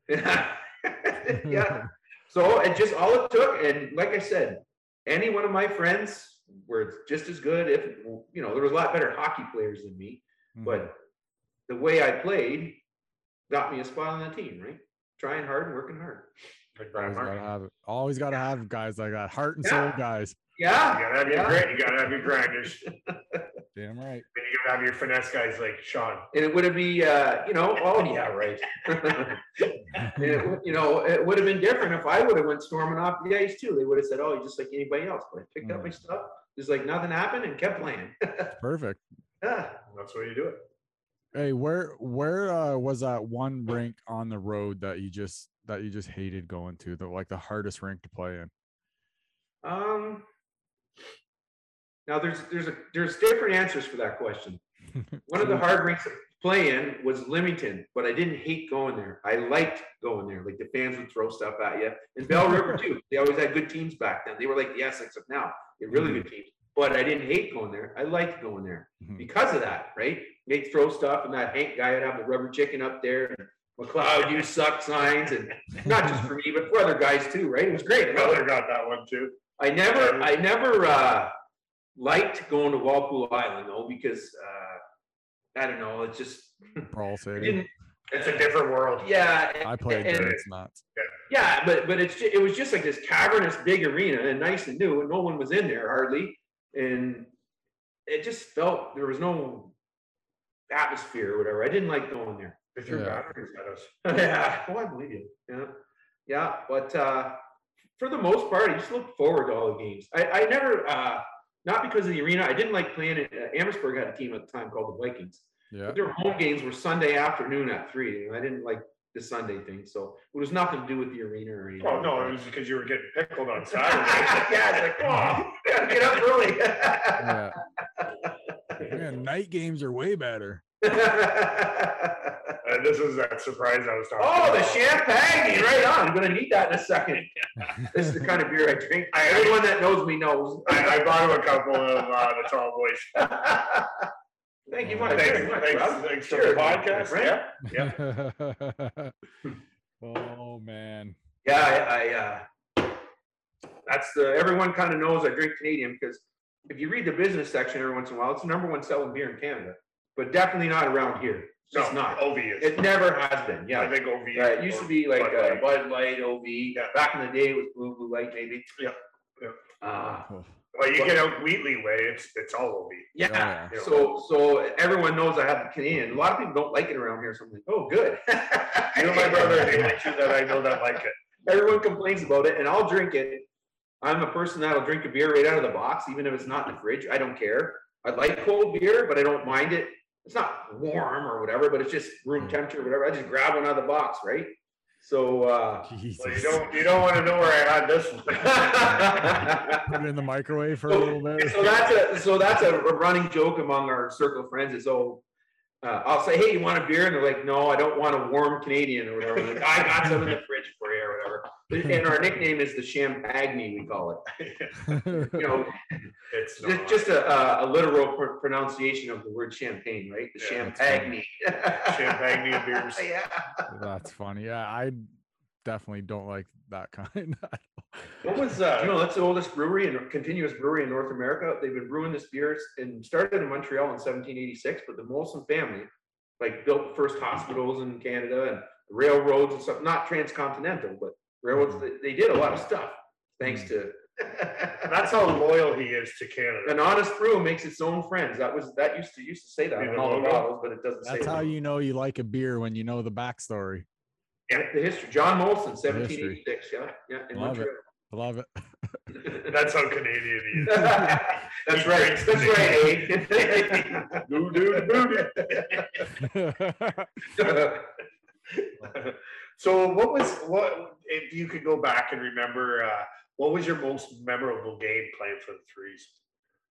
man. yeah. So it just all it took, and like I said, any one of my friends were just as good. If you know, there was a lot better hockey players than me, Mhm. but the way I played got me a spot on the team. Right, trying hard and working hard. Like always gotta have it. Always gotta have guys like that, heart and soul Yeah. guys. You Yeah, gotta have your Yeah. grit, you gotta have your grinders, Damn right. And you gotta have your finesse guys like Sean. and it would have be, uh, you know, oh yeah, right. And it you know, it would have been different if I would have went storming off the ice too. They would have said, "Oh, you're just like anybody else." But I picked up my stuff, just like nothing happened, and kept playing. Perfect. yeah. That's the way you do it. Hey, where where uh, was that one rink on the road that you just that you just hated going to? The like the hardest rink to play in. Um. Now there's there's a there's different answers for that question. One of the hard rinks to play in was Leamington, but I didn't hate going there. I liked going there. Like the fans would throw stuff at you. And Belle River too. They always had good teams back then. They were like the Essex of now. They're really good teams. But I didn't hate going there. I liked going there Mhm. because of that, right? They'd throw stuff and that Hank guy would have the rubber chicken up there and McLeod, you suck signs and not just for me, but for other guys too, right? It was great. I loved. Brother got that one too. I never, I never uh, liked going to Walpole Island though because uh, I don't know, it's just Brawl I City. It's a different world. Yeah, I played and- there. It's nuts. yeah, but but it's ju- it was just like this cavernous big arena and nice and new, and no one was in there hardly, and it just felt there was no atmosphere or whatever. I didn't like going there. Yeah. batteries at us. yeah, oh, I believe you. Yeah, yeah, but uh, for the most part, I just looked forward to all the games. I, I never, uh, not because of the arena. I didn't like playing it. Uh, Amherstburg had a team at the time called the Vikings. Yeah. But their home games were Sunday afternoon at three, and I didn't like the Sunday thing. So it was nothing to do with the arena or anything. Oh, no, it was because you were getting pickled on Saturday. yeah, it's like, oh, gotta get up early. Yeah. Man, night games are way better. And this is that surprise I was talking oh, about. the champagne, right on. I'm gonna need that in a second. This is the kind of beer I drink. Everyone that knows me knows. I, I bought him a couple of uh, the tall boys. Thank you much. Thanks, very much, thanks, Rob. thanks for the podcast. friend. Yeah. oh man. Yeah, I, I uh, that's the everyone kind of knows I drink Canadian because if you read the business section every once in a while, it's the number one selling beer in Canada, but definitely not around here. It's No, not. OV is. It never has been. Yeah, I think OV. Yeah, it used to be like Bud uh, Light. Bud Light, OV. Yeah. Back in the day, it was Blue Blue Light, maybe. Yeah, yeah. Uh, Well, you get out Wheatley way, it's it's all OV. yeah. yeah. So, so everyone knows I have the Canadian. A lot of people don't like it around here. So I'm like, oh, good. You and my brother are the only two that I know that like it. Everyone complains about it, and I'll drink it. I'm a person that'll drink a beer right out of the box, even if it's not in the fridge. I don't care. I like cold beer, but I don't mind it. It's not warm or whatever, but it's just room Mm. temperature, or whatever. I just grab one out of the box, right? So, uh, Well, you don't you don't want to know where I had this one. Put it in the microwave for a little bit. so that's a so that's a running joke among our circle of friends is oh uh, I'll say hey you want a beer and they're like no I don't want a warm Canadian or whatever like, I got some in the fridge for you or whatever and our nickname is the champagne we call it you know It's just, just a, a, a literal pr- pronunciation of the word champagne right the Yeah, that's champagne Champagne beers. yeah That's funny. Yeah, I definitely don't like that kind. What was you uh? know that's the oldest brewery and continuous brewery in North America. They've been brewing this beer and started in Montreal in 1786. But the Molson family, like, built the first hospitals in Canada and railroads and stuff. Not transcontinental, but railroads. They, they did a lot of stuff thanks to That's how loyal he is to Canada. An honest brew makes its own friends. That was that used to used to say that Be on the all the bottles, but it doesn't say That's that. how you know you like a beer when you know the backstory. Yeah, the history. John Molson, 1786. Yeah, yeah, in Love it. Montreal. Love it. That's how Canadian he is. That's He right. drinks That's right, Canadian. Eh? Doo doo doo. So what was what if you could go back and remember uh, what was your most memorable game playing for the threes?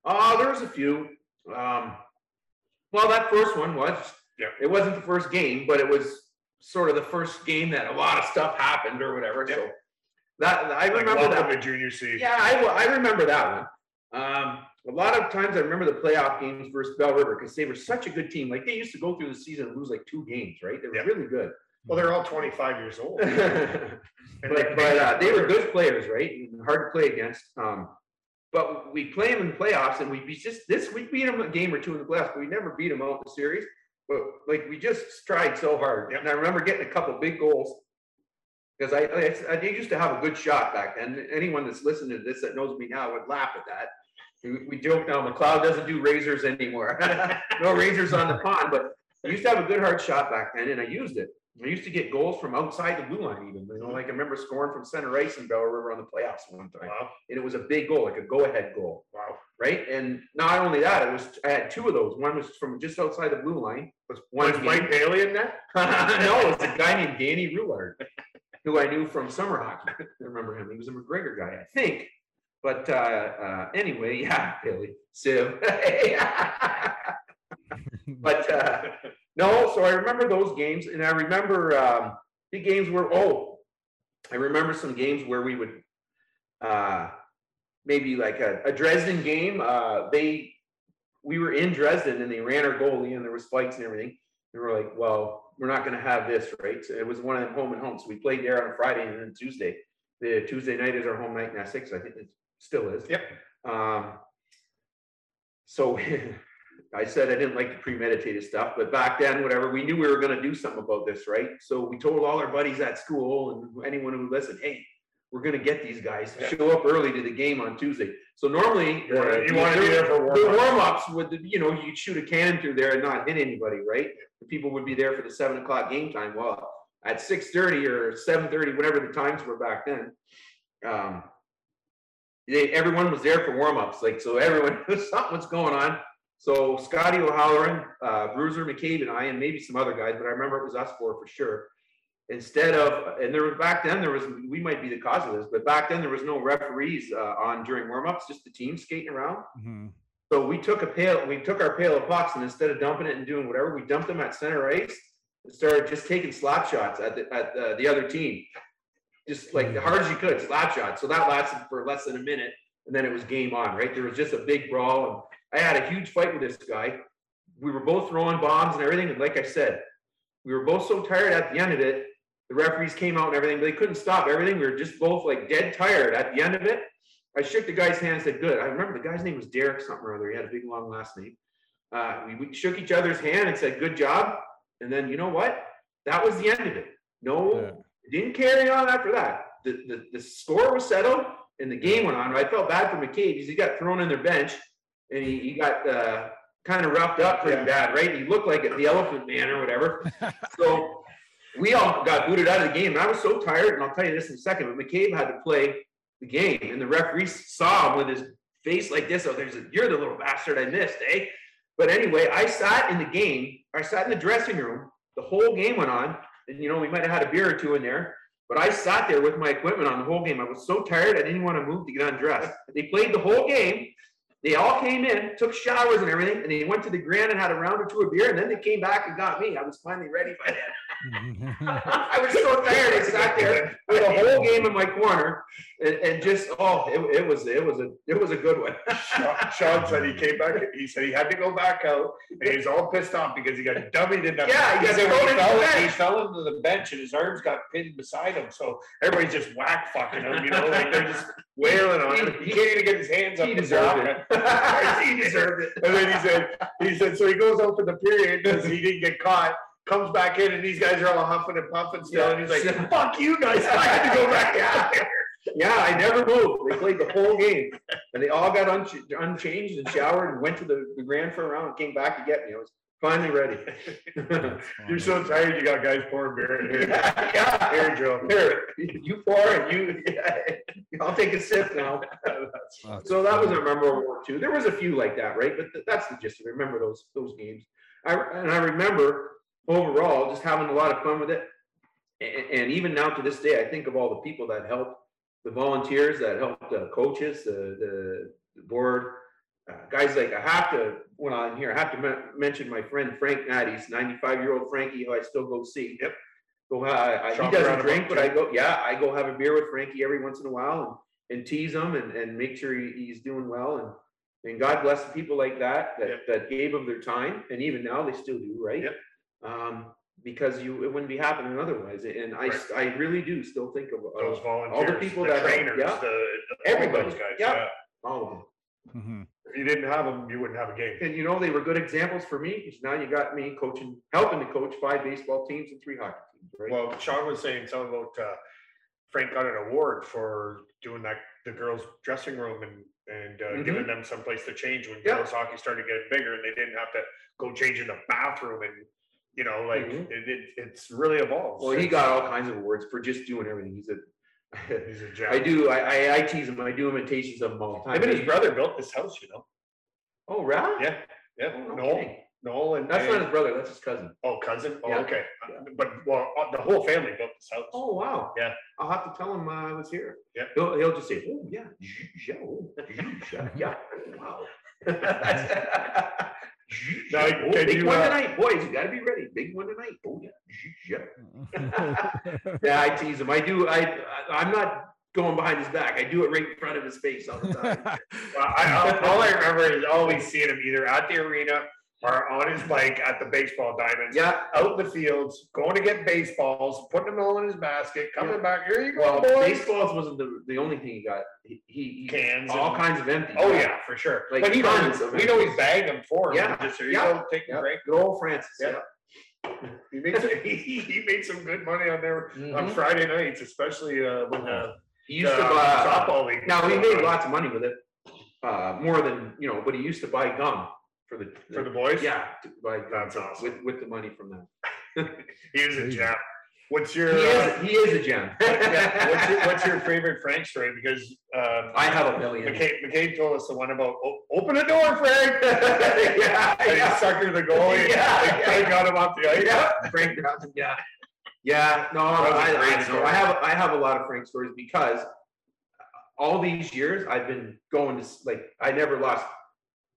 Oh, there was a few. Um, well, that first one was. Yeah. It wasn't the first game, but it was sort of the first game that a lot of stuff happened or whatever. So that I Like remember that. junior C. Yeah, I, I remember that one. Um, a lot of times I remember the playoff games versus Belle River because they were such a good team. Like they used to go through the season and lose like two games, right? They were Yeah. really good. Well, they're all 25 years old. but they- but uh, they were good players, right? Hard to play against. Um, but we play them in the playoffs, and we beat just this. We beat them a game or two in the playoffs, but we never beat them out in the series. But like we just tried so hard, and I remember getting a couple big goals because I, I I used to have a good shot back then. Anyone that's listening to this that knows me now would laugh at that. We, we joke now, McLeod doesn't do razors anymore. no razors on the pond, but I used to have a good hard shot back then, and I used it. I used to get goals from outside the blue line, even. You know, like I remember scoring from center ice in Belle River on the playoffs one time, Wow, and it was a big goal, like a go-ahead goal, wow. right? And not only that, it was I had two of those. One was from just outside the blue line. Was one Was Mike Bailey in that? no, it was a guy named Danny Roulard, who I knew from summer hockey. I remember him. He was a McGregor guy, I think. But uh, uh, anyway, yeah, Bailey, Siv. but uh, no, so I remember those games, and I remember um, the games where oh, I remember some games where we would uh, maybe like a, a Dresden game. Uh, they we were in Dresden and they ran our goalie and there was fights and everything. And we're like, well, we're not going to have this, right? So it was one of them home and home. So we played there on Friday and then Tuesday. The Tuesday night is our home night in Essex. I think it still is. Yep. Um, so I said I didn't like the premeditated stuff, but back then, whatever, we knew we were going to do something about this, right? So we told all our buddies at school and anyone who listened, hey, we're going to get these guys to Yeah. show up early to the game on Tuesday. So normally, You uh, you wanna be there for warm-ups. warm-ups would, you know, you'd shoot a cannon through there and not hit anybody, right? The people would be there for the seven o'clock game time. Well, at six thirty or seven thirty, whatever the times were back then, um, they, everyone was there for warm-ups, like, so everyone, something was going on. So Scotty O'Halloran, uh, Bruiser McCabe and I, and maybe some other guys, but I remember it was us four for sure. Instead of, and there was, back then, there was, we might be the cause of this, but back then, there was no referees, uh, on during warm-ups, just the team skating around. Mhm. So we took a pail, we took our pail of pucks and instead of dumping it and doing whatever, we dumped them at center ice and started just taking slap shots at the, at the, the other team. Just like the hard as you could, slap shots. So that lasted for less than a minute and then it was game on, right? There was just a big brawl and I had a huge fight with this guy. We were both throwing bombs and everything. And like I said, we were both so tired at the end of it. The referees came out and everything, but they couldn't stop everything. We were just both like dead tired at the end of it. I shook the guy's hand and said, good. I remember the guy's name was Derek something or other. He had a big long last name. Uh, we, we shook each other's hand and said, good job. And then you know what? That was the end of it. No, Yeah. it didn't carry on after that. The, the, the score was settled and the game went on. I felt bad for McCabe because he got thrown in their bench and he, he got uh, kind of roughed up pretty Yeah. bad, right? He looked like the elephant man or whatever. So we all got booted out of the game. And I was so tired, and I'll tell you this in a second, but McCabe had to play the game, and the referee saw him with his face like this. Oh, there's a, you're the little bastard I missed, eh? But anyway, I sat in the game, I sat in the dressing room, the whole game went on, and you know, we might have had a beer or two in there. But I sat there with my equipment on the whole game. I was so tired, I didn't want to move to get undressed. They played the whole game. They all came in, took showers and everything, and they went to the grand and had a round or two of beer, and then they came back and got me. I was finally ready by then. I was so tired. I sat there with a whole game in my corner, and, and just oh, it, it was it was a it was a good one. Sean, Sean said he came back. He said he had to go back out, and he was all pissed off because he got dummied in the. Yeah, he got said thrown he, fell, the he fell into the bench, and his arms got pinned beside him. So everybody's just whack fucking him. You know, like they're just wailing on him. He can't even get his hands up. He deserved it. he deserved it. And then he said, he said, so he goes out for the period because he didn't get caught. Comes back in, and these guys are all huffing and puffing still. And he's like, "Fuck you guys! I had to go back out there." Yeah, I never moved. They played the whole game, and they all got unch- unchanged and showered and went to the, the grand for a round and came back to get me. I was finally ready. You're so tired, you got guys pouring beer in here. yeah, yeah. Here, Joe. Here, you pour and you. I'll take a sip now. So that was a memorable one too. There was a few like that, right? But th- that's the gist. of it. Remember those those games. I and I remember overall just having a lot of fun with it. And, even now to this day, I think of all the people that helped, the volunteers that helped, the coaches, the the, board, uh, guys like I have to when I'm here, I have to men- mention my friend Frank Natty's 95 year old Frankie, who I still go see. Yep. Go, uh, I, he doesn't a drink, but I go. Yeah, I go have a beer with Frankie every once in a while and, and tease him and, and make sure he, he's doing well. And and God bless the people like that that Yep. that gave of their time, and even now they still do, right? Yep. Um, because you it wouldn't be happening otherwise. And I, I really do still think of Those uh, volunteers, people the that help, trainers, yeah. the, the- Everybody, all those guys, yeah. yeah. all of them. Mhm. If you didn't have them, you wouldn't have a game. And you know, they were good examples for me, because now you got me coaching, helping to coach five baseball teams and three hockey teams, right? Well, Sean was saying something about, uh, Frank got an award for doing that, the girls' dressing room and, and, uh, Mhm. giving them someplace to change when Yeah. girls' hockey started getting bigger and they didn't have to go change in the bathroom and, you know, like, Mhm. it, it, it's really evolved. Well, he got all kinds of awards for just doing everything. He's a, He's a jack. I do, I, I, I tease him, I do imitations of him all the time. Him and his brother built this house, you know? Oh, right? Yeah, yeah, Oh, no Noel. Noel and. That's not his brother, that's his cousin. Oh, cousin? Oh, Yeah. okay. Yeah. But, well, uh, the whole family built this house. Oh, wow. Yeah. I'll have to tell him uh, I was here. Yeah. He'll, he'll just say, oh, yeah, oh, yeah, yeah, wow. Now, Oh, big you, one uh, tonight, boys, you gotta be ready, big one tonight, oh, yeah, yeah. Yeah, I tease him, I do, I, I- I'm not going behind his back, I do it right in front of his face all the time. Well, I, all- all I remember is always seeing him either at the arena or on his bike at the baseball diamonds. Yeah, Out in the fields, going to get baseballs, putting them all in his basket, coming back, here you well, go, boys. baseballs wasn't the, the only thing he got, he, he, he- Cans. all and- kinds of empty. Oh, yeah, for sure. Like But he'd tons always, of we'd always bag them for him. Yeah, Just, here you yeah, go, take a yeah. break. Good old Francis, Yeah. yeah. He made some, he, he made some good money on there on Mhm. Friday nights, especially, uh, when the. He used to uh, buy, Softball league. now he made lots of money with it, uh, more than, you know, but he used to buy gum for the. For the boys? Yeah, to buy That's awesome. with, with the money from that. He was a gem. What's your, He uh, is, he is a gem. yeah, what's your, what's your favorite Frank story? Because, uh, I have a million. McCabe, McCabe told us the one about, "O- open the door, Frank. Yeah, And he yeah. suckered the goalie. Yeah, and yeah. Frank got him off the ice. Yeah, Frank Johnson, yeah. Yeah, no, That was a I, great I know. I have, I have a lot of Frank stories because all these years I've been going to, like, I never lost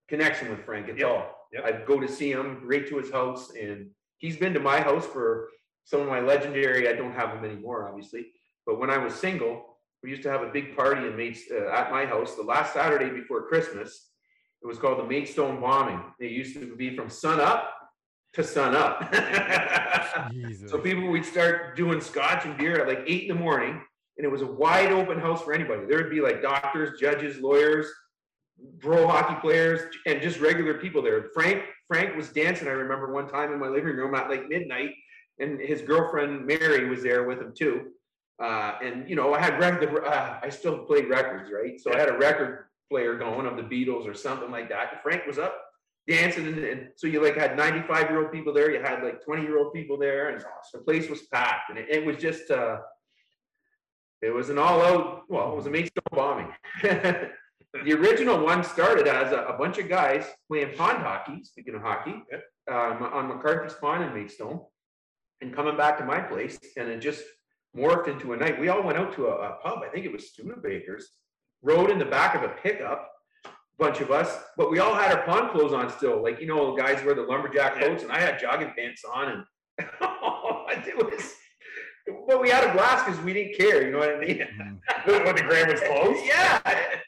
connection with Frank at Yep, all. yep. I'd go to see him, right to his house, and he's been to my house for some of my legendary, I don't have them anymore, obviously. But when I was single, we used to have a big party in Mates, uh, at my house, the last Saturday before Christmas. It was called the Maidstone Bombing. It used to be from sun up to sun up. Jesus. So people would start doing scotch and beer at like eight in the morning, and it was a wide open house for anybody. There would be like doctors, judges, lawyers, pro hockey players, and just regular people there. Frank Frank was dancing. I remember one time in my living room at like midnight, and his girlfriend Mary was there with him too. Uh, and you know, I had record. Uh, I still played records, right? So I had a record player going of the Beatles or something like that. And Frank was up dancing, and, and so you like had 95 year old people there. You had like 20 year old people there, and the place was packed, and it, it was just. Uh, it was an all out. Well, it was a Maidstone bombing. the original one started as a, a bunch of guys playing pond hockey. Speaking of hockey, um, on McCarthy's Pond in Maidstone, and coming back to my place, and it just morphed into a night. We all went out to a, a pub. I think it was Studebaker's. Rode in the back of a pickup, bunch of us, but we all had our pond clothes on still. Like you know, guys wear the lumberjack Yeah. coats, and I had jogging pants on, and it was. But we had a blast because we didn't care. You know what I mean? Mhm. When the grand was closed. Yeah,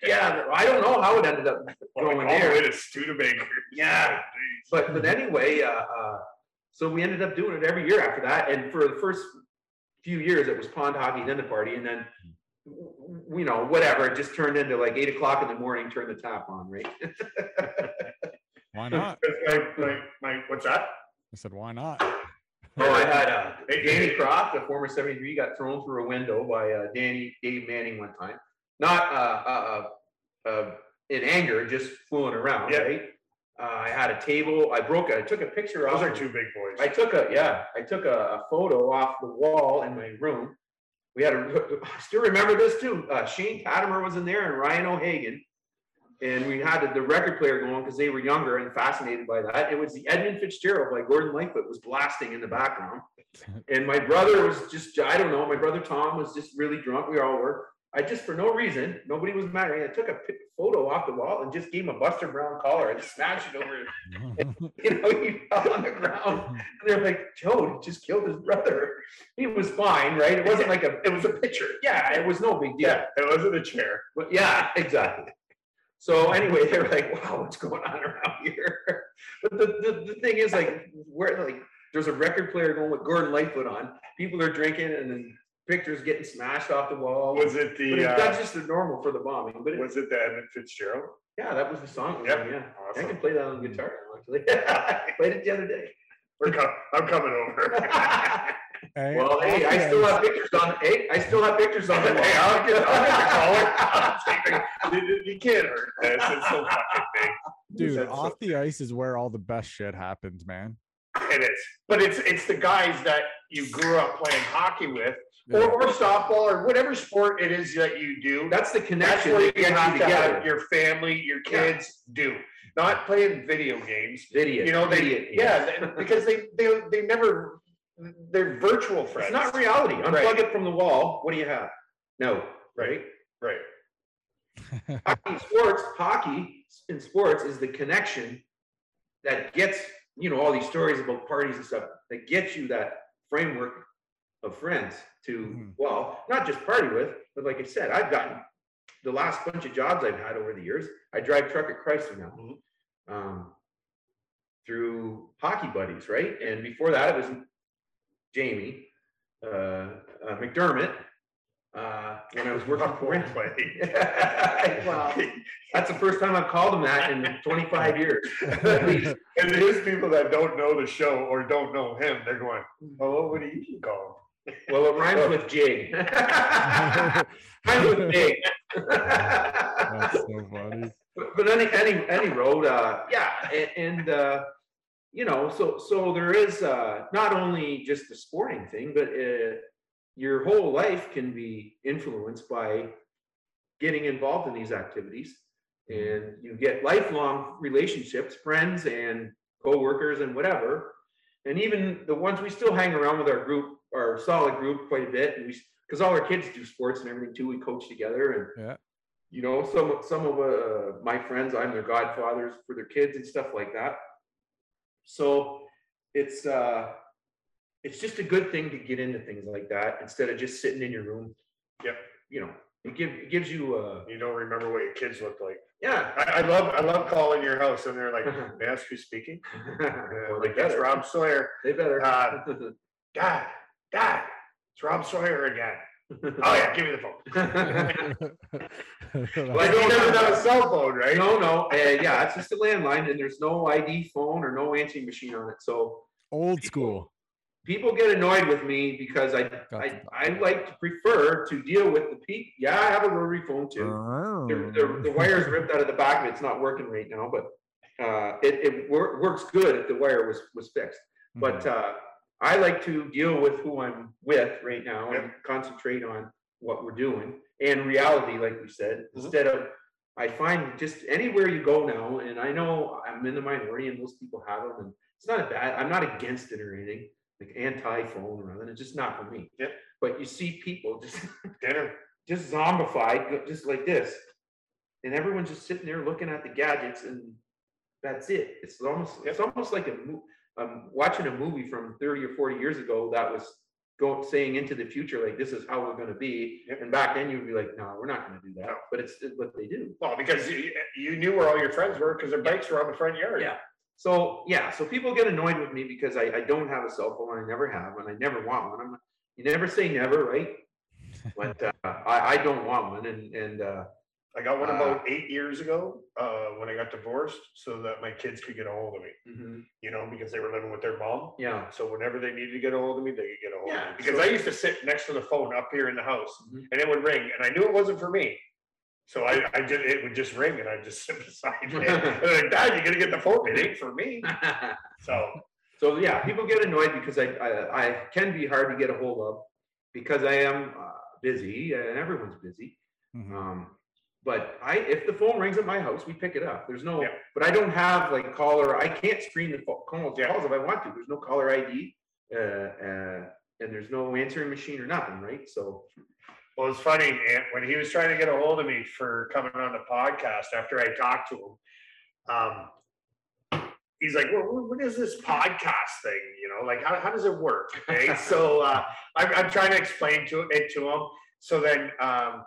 yeah. I don't know how it ended up Well, going all the there. way to Studebaker. Yeah. But but anyway, uh, uh, so we ended up doing it every year after that, and for the first few years, it was pond hockey, then the party, and then w- w- you know whatever. It just turned into like eight o'clock in the morning. Turn the tap on, right? Why not? My, my, my, what's that? I said, why not? Oh, I had uh, Danny Croft, a former 73, got thrown through a window by uh, Danny Dave Manning one time. Not uh, uh, uh, uh, in anger, just fooling around, Yeah. right? Uh, I had a table. I broke it. I took a picture Those are two big boys. I took a yeah, I took a, a photo off the wall in my room. We had a I still remember this too. Uh, Shane Patimer was in there and Ryan O'Hagan. And we had the record player going because they were younger and fascinated by that. It was the Edmund Fitzgerald by Gordon Lightfoot was blasting in the background. And my brother was just, I don't know, my brother Tom was just really drunk. We all were. I just, for no reason, nobody was mad. I took a photo off the wall and just gave him a Buster Brown collar. I just smashed it over you know, he fell on the ground. And they're like, Joe just killed his brother. He was fine, right? It wasn't like a, it was a picture. Yeah, it was no big deal. Yeah, it wasn't a chair. But yeah, exactly. So anyway, they were like, wow, what's going on around here? But the, the, the thing is like, where like, there's a record player going with Gordon Lightfoot on. People are drinking and then pictures getting smashed off the wall. Was it But the, it- uh, that's just the normal for the bombing. But it, was it the Edmund Fitzgerald? yeah, that was the song. Yep. Yeah. I can play that on guitar now, actually. I played it the other day. We're com- I'm coming over. Hey, Well, hey, I still have pictures on, hey, I still have pictures on the wall. Hey, I'll get, I'll get the collar. I'll take the- You you can't hurt this. It's so fucking big. dude, That's so- off the ice is where all the best shit happens, man. It is, but it's it's the guys that you grew up playing hockey with, or, Yeah. or softball, or whatever sport it is that you do. That's the That's connection where you that gets have you to have together. your family, your Yeah. kids do, not playing video games. Video. You know, they Video, yeah, they- because they they they never they're virtual friends. It's not reality. Unplug Right. it from the wall. What do you have? No, right? right. Hockey sports, hockey in sports is the connection that gets, you know, all these stories about parties and stuff, that gets you that framework of friends to, Mhm. well, not just party with, but like I said, I've gotten the last bunch of jobs I've had over the years. I drive truck at Chrysler now. Mhm. Um, through hockey buddies, right? And before that, it was Jamie, uh, uh, McDermott, uh, when I was working for him. Wow. That's the first time I've called him that in 25 years. at least. And there's people that don't know the show or don't know him. They're going, "Oh, what do you call him? Well, it rhymes with jig. rhymes with jig. That's so funny. but, but any any any road, uh, yeah, and, and uh, you know, so so there is uh, not only just the sporting thing, but uh, your whole life can be influenced by getting involved in these activities, and you get lifelong relationships, friends and coworkers and whatever, and even the ones we still hang around with our group, our solid group, quite a bit, and we because all our kids do sports and everything too. We coach together, and Yeah. you know, some some of uh, my friends, I'm their godfathers for their kids and stuff like that. So it's uh, it's just a good thing to get into things like that instead of just sitting in your room. Yep. You know, it give it gives you uh, You don't remember what your kids look like. yeah. I, I love I love calling your house and they're like, "May I ask who's speaking?" Yeah, well, like that's. Rob Sawyer. They better. Uh, Dad, Dad, it's Rob Sawyer again. Oh yeah, give me the phone. Well, I Like don't you have- a cell phone, right? no, no, uh, yeah, it's just a landline, and there's no ID phone or no answering machine on it. So Old school. people get annoyed with me because I I, I like to prefer to deal with the peak. Yeah, I have a rotary phone too. The, the, the wire's ripped out of the back of it. It's not working right now, but uh, it, it wor- works good if the wire was, was fixed. But uh, I like to deal with who I'm with right now and concentrate on what we're doing and reality, like we said, Mhm. instead of, I find just anywhere you go now, and I know I'm in the minority and most people have them, and it's not a bad, I'm not against it or anything, like anti-phone or anything, it's just not for me. Yep. But you see people just Dinner. just zombified, just like this. And everyone's just sitting there looking at the gadgets and that's it. It's almost, it's almost like a, mo- um, watching a movie from thirty or forty years ago that was going, saying into the future, like, this is how we're gonna be. Yep. And back then you'd be like, no, we're not gonna do that, but it's it's what they do. Well, because you, you knew where all your friends were because their bikes were on the front yard. Yeah. So, yeah, so people get annoyed with me because I, I don't have a cell phone. I never have, and I never want one. I'm, you never say never, right? But uh, I, I don't want one, and and uh, I got one Ah. about eight years ago uh, when I got divorced, so that my kids could get a hold of me. Mhm. You know, because they were living with their mom. Yeah. So whenever they needed to get a hold of me, they could get a hold of Yeah, me. Because so- I used to sit next to the phone up here in the house, Mhm. and it would ring, and I knew it wasn't for me. So I, I did. It would just ring, and I'd just sit beside it. And they're like, Dad, you gotta get the phone. It ain't for me. So So yeah, people get annoyed because I, I, I can be hard to get a hold of because I am uh, busy and everyone's busy. Mhm. Um, but I, if the phone rings at my house, we pick it up. There's no, Yeah. but I don't have like caller. I can't screen the phone calls, Yeah. calls if I want to. There's no caller ID, uh, uh, and there's no answering machine or nothing, right? So Well, it's funny, when he was trying to get a hold of me for coming on the podcast after I talked to him, um, he's like, well, what- what is this podcast thing? You know, like, how, how does it work? Okay. so uh, I'm, I'm trying to explain to it to him. So then um,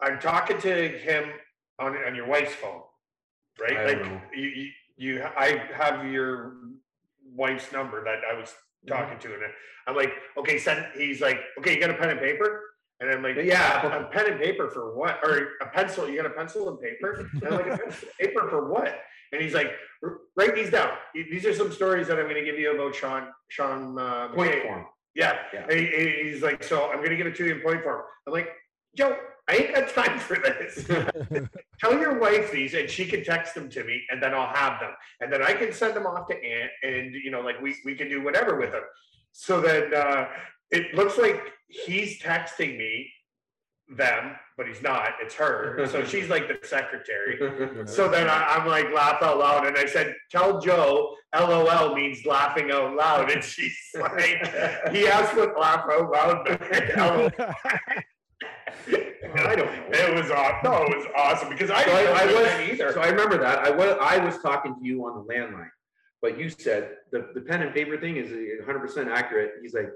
I'm talking to him on, on your wife's phone, right? I like, you, you, you, I have your wife's number that I was Mm-hmm. talking to, and I'm like, okay, send. He's like, okay, you got a pen and paper? And I'm like, Yeah. a pen and paper for what? Or a pencil? You got a pencil and paper? And I'm like, a pencil, paper for what? And he's like, write these down. These are some stories that I'm going to give you about Sean. Sean. Uh, point form. Yeah. Yeah. And he- he- he's like, so I'm going to give it to you in point form. I'm like, Joe, I ain't got time for this. Tell your wife these, and she can text them to me, and then I'll have them, and then I can send them off to Aunt, and you know, like we we can do whatever with them. So then uh, it looks like he's texting me them, but he's not. It's her. So she's like the secretary. So then I, I'm like laugh out loud, and I said, "Tell Joe, LOL means laughing out loud," and she's like, "He asked what laugh out loud meant." LOL. I don't know. It was awesome. No, it was awesome because I So didn't I, I was, either. so I remember that. I was, I was talking to you on the landline, but you said the, the pen and paper thing is hundred percent accurate. He's like,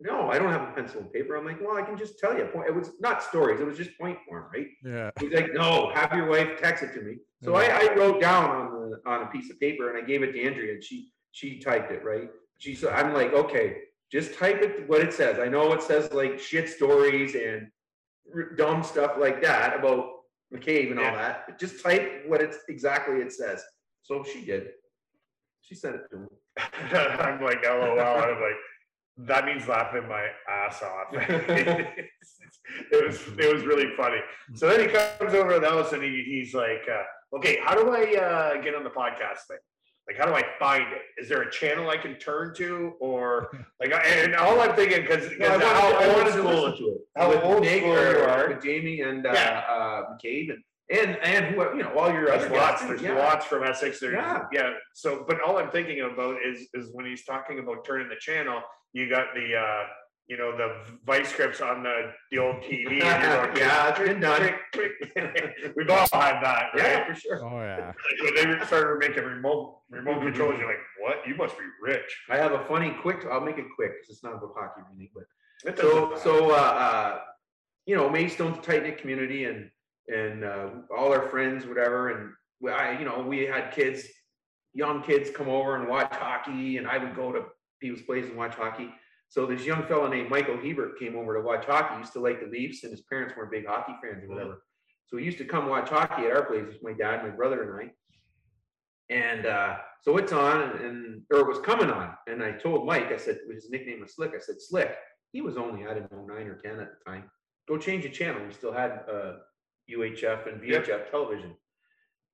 no, I don't have a pencil and paper. I'm like, well, I can just tell you. Point- It was not stories. It was just point form, right? yeah. He's like, no, have your wife text it to me. So I, I wrote down on the, on a piece of paper and I gave it to Andrea and she, she typed it, right? She said, I'm like, okay, just type it, what it says. I know it says like shit stories and r- dumb stuff like that about McCabe and all that. but Just type what it's exactly it says. So she did. She sent it to him. I'm like, LOL. I'm like, that means laughing my ass off. it was it was really funny. So then he comes over to the house and he, he's like, uh, okay, how do I uh, get on the podcast thing? Like, how do I find it? Is there a channel I can turn to, or like? And all I'm thinking, because No, I how old school, to it. how With old Nick school you are. With Jamie and, uh, Yeah. uh, McCabe and, and, and who, you know, all your There's other lots. There's Yeah. lots from Essex. There's, Yeah. yeah. So, but all I'm thinking about is is when he's talking about turning the channel. You got the uh, you know the vice scripts on the the old TV. you're going, Yeah, it's been done. click, click. We've all had that, right? Yeah, for sure. Oh yeah. Like, when they started making remote remote controls, you're like, what? You must be rich. I have a funny quick, I'll make it quick because it's not about hockey or anything, but That so, doesn't so, uh, uh, you know, Maidstone's a tight knit community and, and, uh, all our friends, whatever, and I, you know, we had kids, young kids come over and watch hockey and I would go to people's places and watch hockey. So this young fella named Michael Hebert came over to watch hockey, He used to like the Leafs and his parents weren't big hockey fans or whatever. So he used to come watch hockey at our place with my dad, my brother and I. And uh, so it's on and, and or it was coming on. And I told Mike, I said his nickname was Slick. I said, Slick, he was only, I don't know, nine or 10 at the time. Go change the channel. We still had uh, UHF and Yep. VHF television.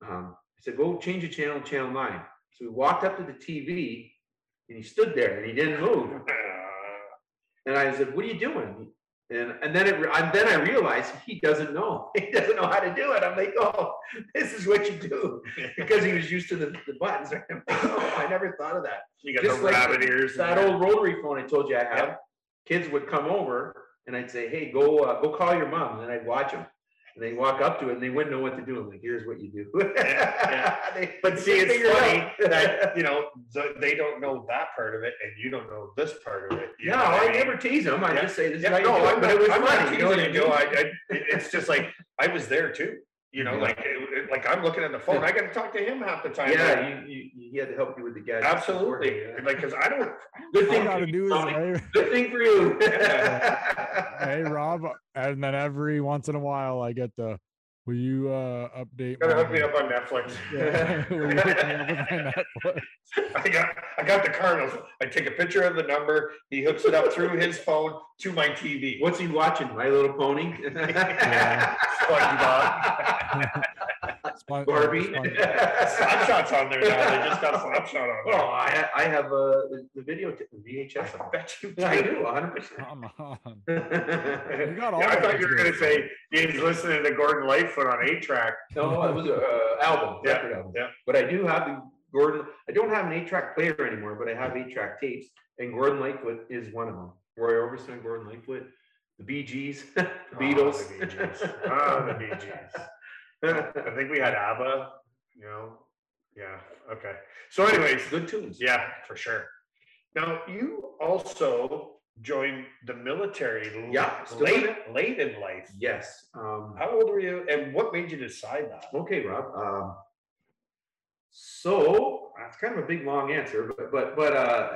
Um, I said, go change the channel, channel nine. So we walked up to the TV and he stood there and he didn't move. And I said, "What are you doing?" And and then it and then I realized he doesn't know. He doesn't know how to do it. I'm like, "Oh, this is what you do," because he was used to the, the buttons. Like, "Oh, I never thought of that. You got Just the like rabbit ears. That old rotary phone I told you I have. Yeah. Kids would come over and I'd say, "Hey, go uh, go call your mom," and then I'd watch them. And they walk up to it and they wouldn't know what to do. I'm like, "Here's what you do." Yeah, They- But see, it's funny that you know th- they don't know that part of it, and you don't know this part of it. you No, I mean? never tease them. I Yeah. just say this is Yeah, how you no, do it. But it was I'm funny. You know what I mean? I, I, it's just like I was there too. You know, Yeah. like like I'm looking at the phone. I got to talk to him half the time. Yeah, you, you, he had to help you with the gadgets. absolutely. Yeah. Like, because I don't. Good All thing you gotta for do you, is Tony. hey, Good thing for you. hey Rob, and then every once in a while I get the Will you uh update? Gotta hook me up on Netflix. Yeah. Will you hook me up with my Netflix? I got, I got the Cardinals. I take a picture of the number. He hooks it up through his phone to my TV. What's he watching? My Little Pony? SpongeBob. Spon- Barbie? Spon- Slap Shot's on there now. They just got Snapshot on Oh, there. I, ha- I have uh, the, the video, t- VHS. I bet you I do. do, hundred percent. Come on. You got all Yeah, I thought you were gonna good. say he's listening to Gordon Lightfoot on eight track. No, it was a uh, album, Yeah, record album. yeah. But I do have the Gordon, I don't have an eight-track player anymore, but I have eight-track tapes, and Gordon Lightfoot is one of them. Roy Orbison, Gordon Lightfoot, the Bee Gees, the Beatles. Oh, the Bee Gees. Oh, the Bee Gees. I think we had ABBA, you know, yeah, okay. So anyways, Good tunes. yeah, for sure. Now, you also joined the military Yeah, late, late in life. Yes. Um, How old were you and what made you decide that? Okay, Rob. Um, so that's kind of a big long answer, but but but uh,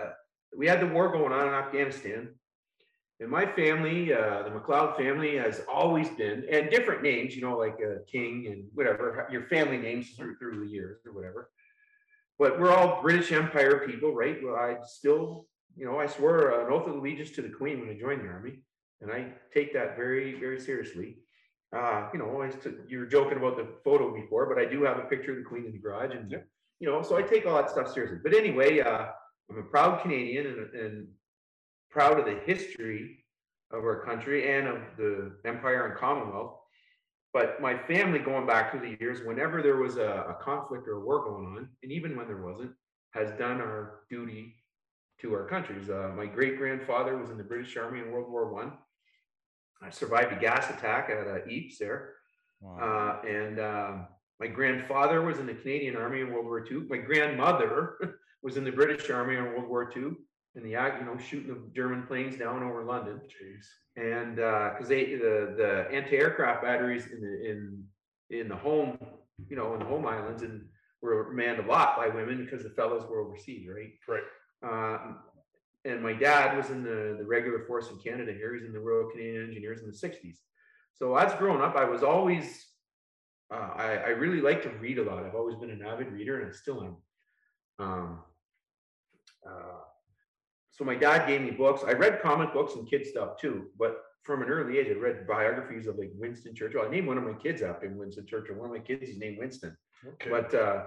we had the war going on in Afghanistan, and my family, uh, the McLeod family, has always been, and different names, you know, like uh, King and whatever your family names through through the years or whatever. But we're all British Empire people, right? Well, I still, you know, I swore an oath of allegiance to the Queen when I joined the army, and I take that very very seriously uh, you know, to, you were joking about the photo before, but I do have a picture of the Queen in the garage, and Yeah. you know, so I take all that stuff seriously. But anyway, uh, I'm a proud Canadian and, and proud of the history of our country and of the Empire and Commonwealth. But my family, going back through the years, whenever there was a, a conflict or a war going on, and even when there wasn't, has done our duty to our countries. Uh, my great grandfather was in the British Army in World War One. I survived a gas attack at uh, Ypres there. Wow. Uh, and um, my grandfather was in the Canadian Army in World War II. My grandmother was in the British Army in World War II, in the act, you know, shooting the German planes down over London. Jeez. And because they the the anti-aircraft batteries in the in in the home, you know, in the home islands, and were manned a lot by women because the fellows were overseas, right? Right. Uh, and my dad was in the, the regular force in Canada here. He's in the Royal Canadian Engineers in the 60s. So as growing up, I was always, uh, I, I really like to read a lot. I've always been an avid reader and I still am. Um, uh, so my dad gave me books. I read comic books and kid stuff too, but from an early age, I read biographies of like Winston Churchill. I named one of my kids after Winston Churchill. One of my kids is named Winston Okay. but uh,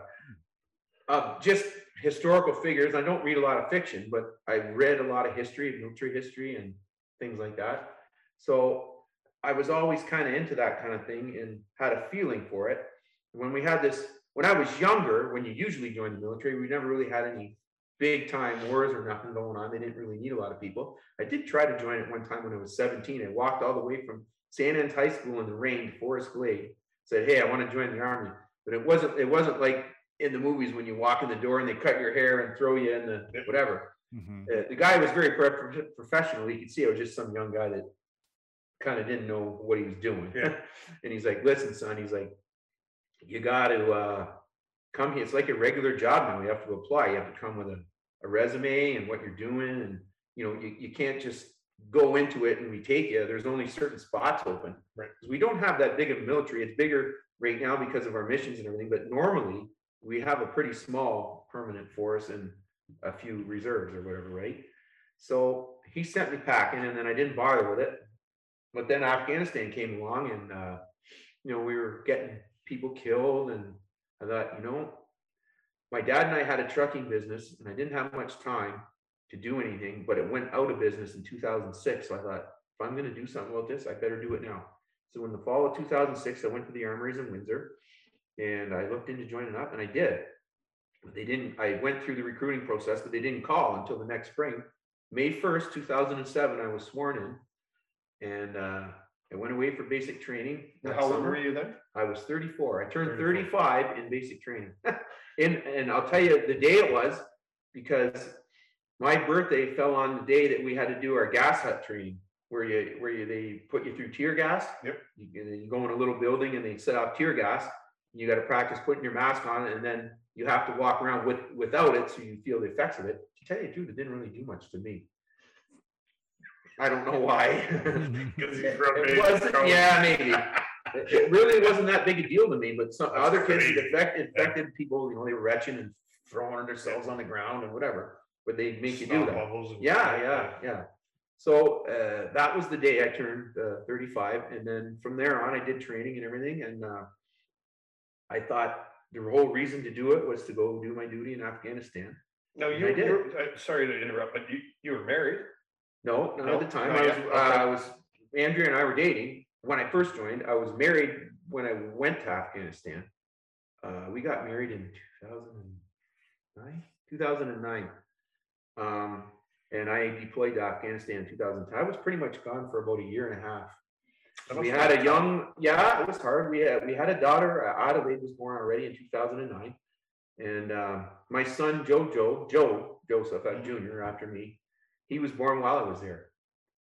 uh, just historical figures. I don't read a lot of fiction, but I read a lot of history, military history, and things like that. So I was always kind of into that kind of thing and had a feeling for it. When we had this, when I was younger, when you usually join the military, we never really had any big time wars or nothing going on. They didn't really need a lot of people. I did try to join it one time when I was 17. I walked all the way from St. Anne High School in the rain to Forest Glade. Said, "Hey, I want to join the army." but it wasn't it wasn't like in the movies when you walk in the door and they cut your hair and throw you in the whatever Mhm. uh, the guy was very pro- professional you could see I was just some young guy that kind of didn't know what he was doing Yeah. and he's like listen son he's like you got to uh come here it's like a regular job now you have to apply you have to come with a, a resume and what you're doing and you know you, you can't just go into it and we take you. There's only certain spots open. Right. we don't have that big of a military. It's bigger right now because of our missions and everything but normally we have a pretty small permanent force and a few reserves or whatever right? So he sent me packing and then i didn't bother with it. But then afghanistan came along and uh you know we were getting people killed and i thought you know my dad and i had a trucking business and i didn't have much time to do anything but it went out of business in 2006 so i thought if i'm going to do something about this i better do it now. So in the fall of 2006 i went to the armories in windsor and i looked into joining up and i did. But they didn't i went through the recruiting process but they didn't call until the next spring. May 1st 2007 i was sworn in and uh, i went away for basic training that How old summer. were you then? I was 34. I turned 34. 35 in basic training. and and I'll tell you the day it was because my birthday fell on the day that we had to do our gas hut training where you where you they put you through tear gas. Yep. You, you go in a little building and they set off tear gas. You got to practice putting your mask on and then you have to walk around with without it so you feel the effects of it. To tell you the truth, it didn't really do much to me. I don't know why. Because he's from It Vegas, wasn't, so- yeah, maybe. it it really wasn't that big a deal to me, but some That's other kids, it crazy. affected, infected people, you know, they were retching and throwing themselves on the ground and whatever, but they make you do that. bubbles Yeah, yeah, yeah. So, uh, that was the day I turned, uh, thirty-five, and then from there on, I did training and everything, and, uh, I thought the whole reason to do it was to go do my duty in Afghanistan. No, you, I did. you're, uh, sorry to interrupt, but you, you were married? No, not at the time. I was, uh, I was, Andrea and I were dating when I first joined. I was married when I went to Afghanistan. Uh, we got married in two thousand and nine, two thousand and nine. Um, and I deployed to Afghanistan in two thousand. I was pretty much gone for about a year and a half. That We had a young, yeah, it was hard. We had, we had a daughter, uh, Adelaide was born already in two thousand and nine. And, um, my son Jojo, Joe Joseph, uh, Junior after me, he was born while I was there.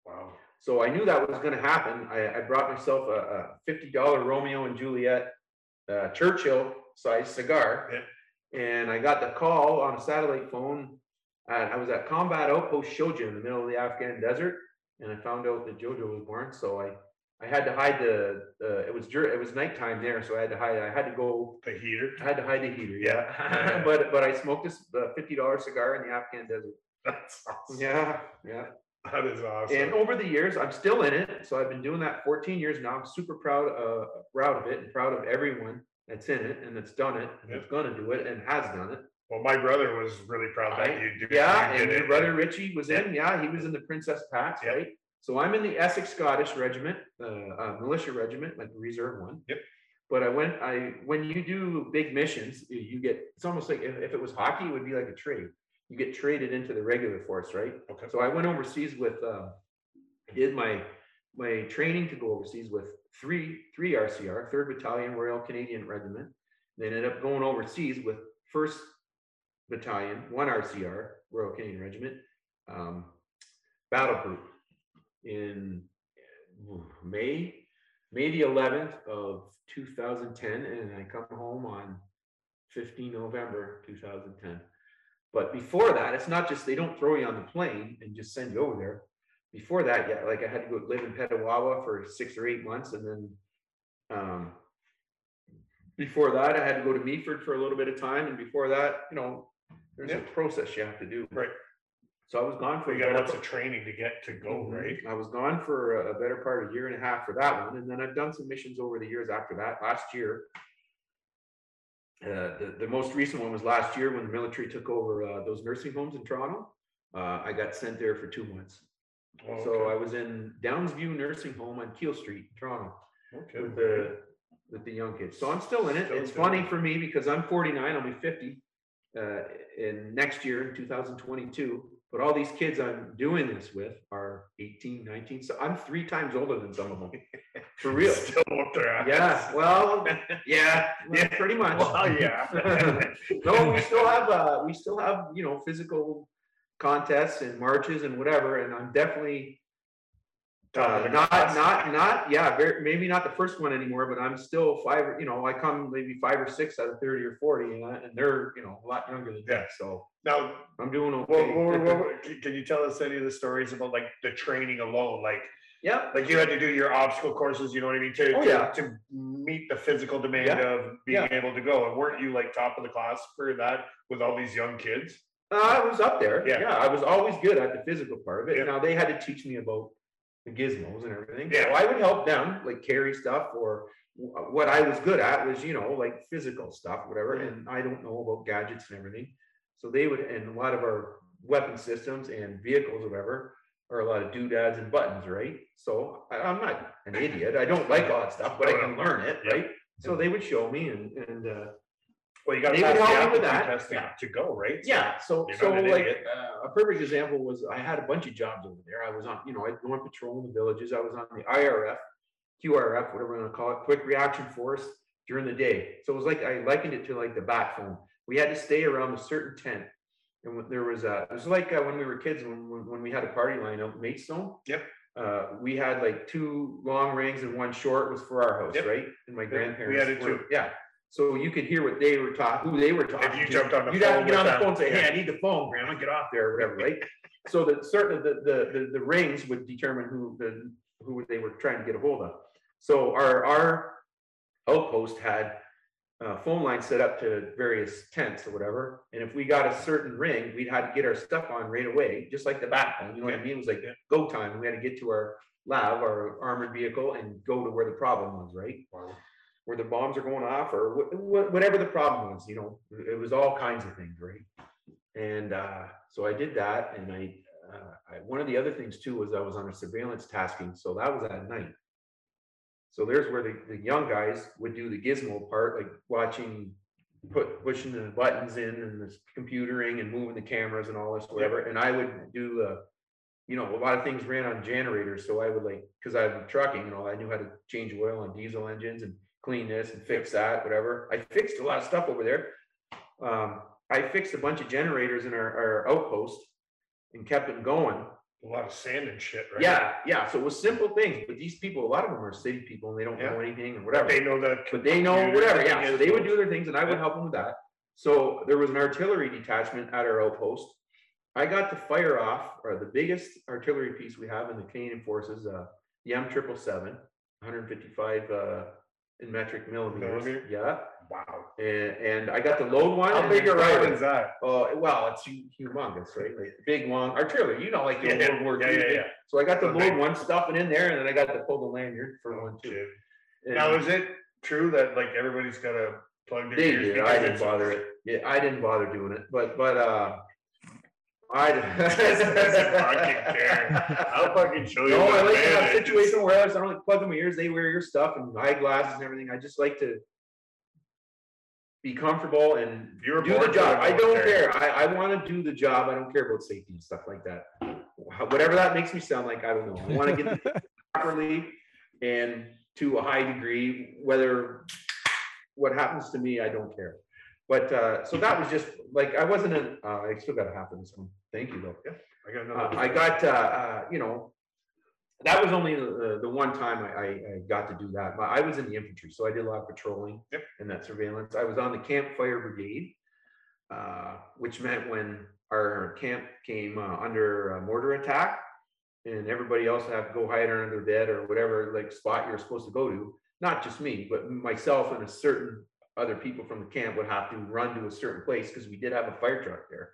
Wow. So I knew that was gonna happen. I, I brought myself a, a fifty dollar Romeo and Juliet, uh, Churchill size cigar. Yeah. And I got the call on a satellite phone. And I was at Combat Outpost Shoja in the middle of the Afghan desert. And I found out that Jojo was born, so I, I had to hide the, uh, it was dur, it was nighttime there, so I had to hide, I had to go, The heater. I had to hide the heater, Yeah. But, but I smoked this, uh, fifty dollar cigar in the Afghan desert. That's awesome. Yeah, yeah. That is awesome. And over the years, I'm still in it. So I've been doing that 14 years now. I'm super proud, uh, proud of it and proud of everyone that's in it and that's done it and that's gonna do it and has done it. well, my brother was really proud that you did. Yeah, you and your brother Richie was in, yeah, he was in the Princess Pats, Yep. right? So I'm in the Essex Scottish Regiment, uh, uh, militia regiment, like the reserve one. Yep. But I went, I, when you do big missions, you- you get, it's almost like, if, if it was hockey, it would be like a trade. You get traded into the regular force, right? Okay. So I went overseas with, uh, did my, my training to go overseas with three, three RCR, third battalion Royal Canadian Regiment. Then ended up going overseas with first battalion, one RCR, Royal Canadian Regiment, um, battle group in uh, May, May the eleventh of two thousand ten, and I come home on 15 November two thousand ten. But before that, it's not just, they don't throw you on the plane and just send you over there. Before that, yeah, like I had to go live in Petawawa for six or eight months and then, um, before that, I had to go to Meaford for a little bit of time, and before that, you know, there's a process you have to do. Right. So I was gone for. A got lots of training to get to go, Mhm. right? I was gone for a better part of a year and a half for that one, and then I've done some missions over the years after that. Last year, uh, the, the most recent one was last year when the military took over, uh, those nursing homes in Toronto. Uh, I got sent there for two months. Oh, So. I was in Downsview Nursing Home on Keele Street, Toronto Okay. with the, with the young kids. So I'm still in it. Still It's funny it. for me because I'm forty-nine, I'll be fifty uh, in next year in two thousand twenty-two. But all these kids I'm doing this with are 18, 19. so I'm three times older than some of them. For real. Still up there. Yeah, well, yeah, yeah, pretty much. Well, yeah. No, we still have, uh, we still have, you know, physical contests and marches and whatever, and I'm definitely uh, not, not, not, yeah, very, maybe not the first one anymore, but I'm still five, you know, I come maybe five or six out of thirty or forty, and, I- and they're, you know, a lot younger than Yeah. that, so Now, I'm doing what, what, okay. what, can- you tell us any of the stories about like the training alone? Like, Yeah, like you had to do your obstacle courses, you know what I mean? To, Oh, to- yeah. to meet the physical demand Yeah. of being able to go. And weren't you like top of the class for that with all these young kids? uh, I was up there, Yeah. yeah, I was always good at the physical part of it, Yeah. now they had to teach me about the gizmos and everything, so Yeah. I would help them, like carry stuff, or what I was good at was, you know, like physical stuff, whatever, Mhm. and I don't know about gadgets and everything. So they would, and a lot of our weapon systems and vehicles, or whatever, are a lot of doodads and buttons, right? So I, I'm not an idiot, I don't like all that stuff, but I can learn it, Yeah. right? So they would show me and, and, uh, Well, you got to They pass the help me with that. testing Yeah. to go, right? Yeah, so, you're so not an like, idiot. uh, a perfect example was, I had a bunch of jobs over there, I was on, you know, I'd go on patrol in the villages, I was on the IRF. QRF, whatever you wanna call it, Quick Reaction Force during the day, so it was like, I likened it to like the bat phone, we had to stay around a certain tent. And when there was a, it was like uh, when we were kids, when, when, when we had a party line out in Maidstone. Yep. Uh, we had like two long rings and one short was for our house, Yep. right? And my grandparents. we grandparents. had it were- too. Yeah, so you could hear what they were talking, who they were talking to. If you jumped on the You'd have to get on the them, phone and say, hey. I need the phone, grandma, get off there, or whatever, right? So that certain, the, the, the, the rings would determine who, the, who they were trying to get a hold of. So our, our outpost had uh, phone lines set up to various tents or whatever. And if we got a certain ring, we'd had to get our stuff on right away, just like the bat phone. You know what I mean? It was like go time. We had to get to our LAV, our armored vehicle, and go to where the problem was, right? Where the bombs are going off, or wh- wh- whatever the problem was. You know, it was all kinds of things, right? And uh, so I did that, and I, uh, I one of the other things too was I was on a surveillance tasking, so that was at night. So there's where the, the young guys would do the gizmo part, like watching, put, pushing the buttons in and the computering and moving the cameras and all this, whatever. And I would do the, you know, a lot of things ran on generators, so I would like, cause I'm trucking, you know, I knew how to change oil on diesel engines and clean this and fix that, whatever. I fixed a lot of stuff over there. Um, I fixed a bunch of generators in our, our outpost and kept them going. A lot of sand and shit, right? Yeah, yeah, so it was simple things, but these people, a lot of them are city people and they don't know anything or whatever. They know that. But they know whatever, yeah, so they would do their things and I would help them with that. So there was an artillery detachment at our outpost. I got to fire off, or the biggest artillery piece we have in the Canadian forces, uh, the M triple seven, hundred and fifty-five, uh, in metric millimeters, Millimeter? yeah. Wow. And, and I got the load one. How big a it. is that? Oh, well, it's humongous, right? Like big, long artillery, you know, like the Yeah, World War yeah, II. yeah, yeah. So I got the So load big. one, stuffing in there, and then I got to pull the lanyard for one too. Now, is it true that like everybody's got a plug their They did, I didn't bother it. Yeah, I didn't bother doing it, but, but, uh, I. Doesn't fucking care. I'll fucking show you. No, I like to have a bandage is. situation where I don't like plug in my ears, they wear your stuff and eyeglasses and everything. I just like to be comfortable and You were do the job. I don't military. care. I, I want to do the job. I don't care about safety and stuff like that. Whatever that makes me sound like, I don't know. I want to get properly and to a high degree, whether what happens to me, I don't care. But, uh, so that was just like, I wasn't in, uh, I still got to this one. Thank you though. I got Uh. I got, uh, uh, you know, that was only the, the one time I, I, I got to do that. But I was in the infantry, so I did a lot of patrolling Yep. and that surveillance. I was on the campfire brigade, uh, which meant when our camp came uh, under a mortar attack and everybody else had to go hide under their bed or whatever, like spot you're supposed to go to, not just me, but myself and a certain other people from the camp would have to run to a certain place because we did have a fire truck there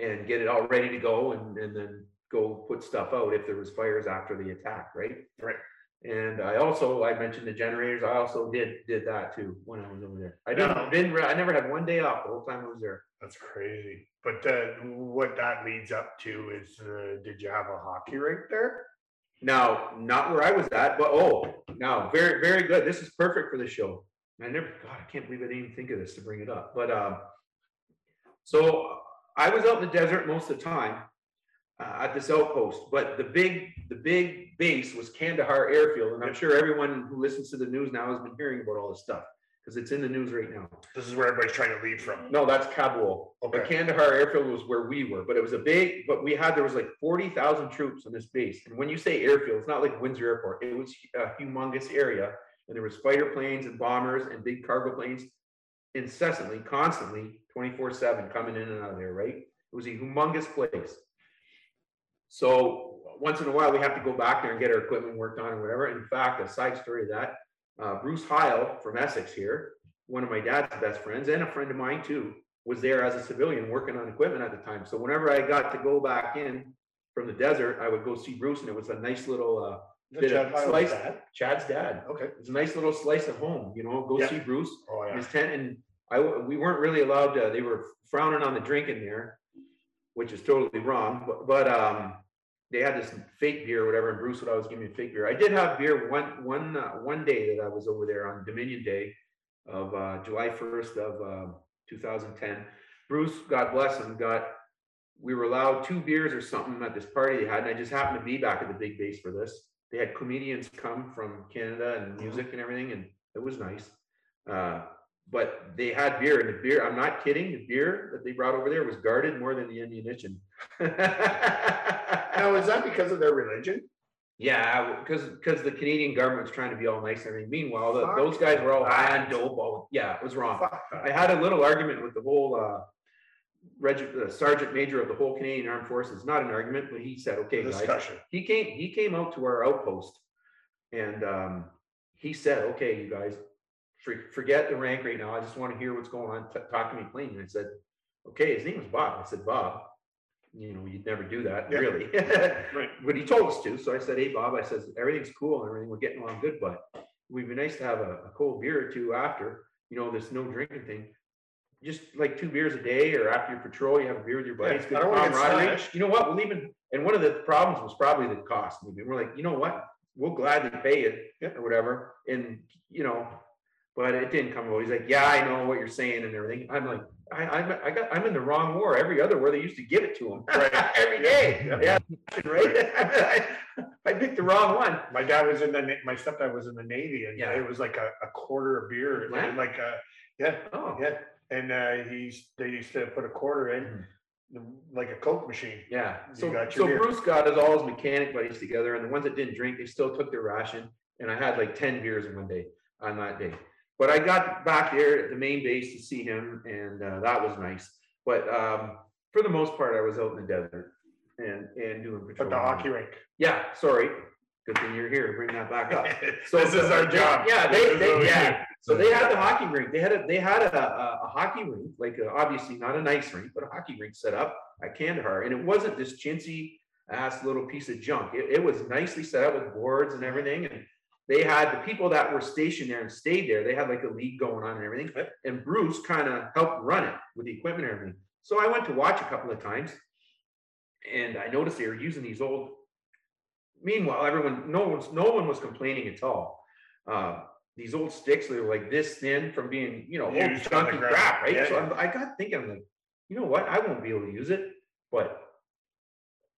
and get it all ready to go and, and then go put stuff out if there was fires after the attack, right? Right. And I also, I mentioned the generators, I also did, did that too when I was over there. I didn't, didn't, I never had one day off the whole time I was there. That's crazy. But uh, what that leads up to is, uh, did you have a hockey rink there? Now, not where I was at, but oh, now, very, very good. This is perfect for the show. I never, God, I can't believe I didn't even think of this to bring it up, but, um, so I was out in the desert most of the time, uh, at this outpost, but the big, the big base was Kandahar Airfield, and I'm sure everyone who listens to the news now has been hearing about all this stuff, because it's in the news right now. This is where everybody's trying to leave from. No, that's Kabul. Okay. But Kandahar Airfield was where we were, but it was a big, but we had, there was like forty thousand troops on this base. And when you say airfield, it's not like Windsor Airport. It was a humongous area. And there was fighter planes and bombers and big cargo planes incessantly, constantly, twenty-four seven coming in and out of there, right? It was a humongous place. So once in a while, we have to go back there and get our equipment worked on or whatever. In fact, a side story of that, uh, Bruce Heil from Essex here, one of my dad's best friends and a friend of mine too, was there as a civilian working on equipment at the time. So whenever I got to go back in from the desert, I would go see Bruce and it was a nice little, uh, Chad Hiles slice- dad? Chad's dad. Okay. It's a nice little slice of home, you know, go Yeah. see Bruce Oh, yeah. his tent and I we weren't really allowed to, they were frowning on the drinking there, which is totally wrong, but, but, um, they had this fake beer or whatever, and Bruce would always give me a fake beer. I did have beer one, one, uh, one day that I was over there on Dominion Day of, uh, July first of, thousand ten. Bruce, God bless him, got, we were allowed two beers or something at this party they had, and I just happened to be back at the big base for this. They had comedians come from Canada and music and everything, and it was nice. Uh, but they had beer, and the beer, I'm not kidding, the beer that they brought over there was guarded more than the ammunition. Now, is that because of their religion? Yeah, because, because the Canadian government's trying to be all nice and everything. Meanwhile, the- those guys were all high on dope, all, yeah, it was wrong. I had a little argument with the whole, uh, reg, uh, sergeant major of the whole Canadian Armed Forces, not an argument, but he said, okay, guys, Discussion. he came, he came out to our outpost and, um, he said, okay, you guys, for- forget the rank right now. I just want to hear what's going on. T- Talk to me clean. And I said, okay, his name was Bob. I said, Bob, you know, you'd never do that, Yeah. really. Right. But he told us to. So I said, hey, Bob, I says, everything's cool and everything. We're getting along good, but we'd be nice to have a, a cold beer or two after, you know, this no drinking thing. Just like two beers a day or after your patrol, you have a beer with your buddies. Yeah, I don't camaraderie. You know what? We'll even, and one of the problems was probably the cost. Maybe we're like, you know what? We'll gladly pay it Yep. or whatever. And, you know, but it didn't come over. He's like, yeah, I know what you're saying and everything. I'm like, I, I'm, I got, I'm in the wrong war. Every other war, they used to give it to him Right. every day. Yeah. Yeah, right. I picked the wrong one. My dad was in the, my stepdad was in the Navy and Yeah. it was like a, a quarter of beer, and like a, yeah, Oh, yeah. And uh, he's, they used to put a quarter in, like a Coke machine. yeah. So, so beer. Bruce got his all his mechanic buddies together, and the ones that didn't drink, they still took their ration. And I had like ten beers in one day on that day. But I got back there at the main base to see him, and uh, that was nice. But um, for the most part, I was out in the desert and and doing But patrol. the hockey rink. Yeah, sorry. Good thing you're here to bring that back up. So This is our job. Yeah, they, they, yeah. So they had the hockey rink. They had a, they had a, a, a hockey rink, like uh, obviously not a nice rink, but a hockey rink set up at Kandahar. And it wasn't this chintzy ass little piece of junk. It, it was nicely set up with boards and everything. And they had the people that were stationed there and stayed there. They had like a league going on and everything. And Bruce kind of helped run it with the equipment and everything. So I went to watch a couple of times and I noticed they were using these old meanwhile, everyone, no one's, no one was complaining at all. Uh, these old sticks, they were like this thin from being, you know, old Used chunky crap, right? Yeah, So yeah. I'm- I got thinking, I'm like, you know what? I won't be able to use it, but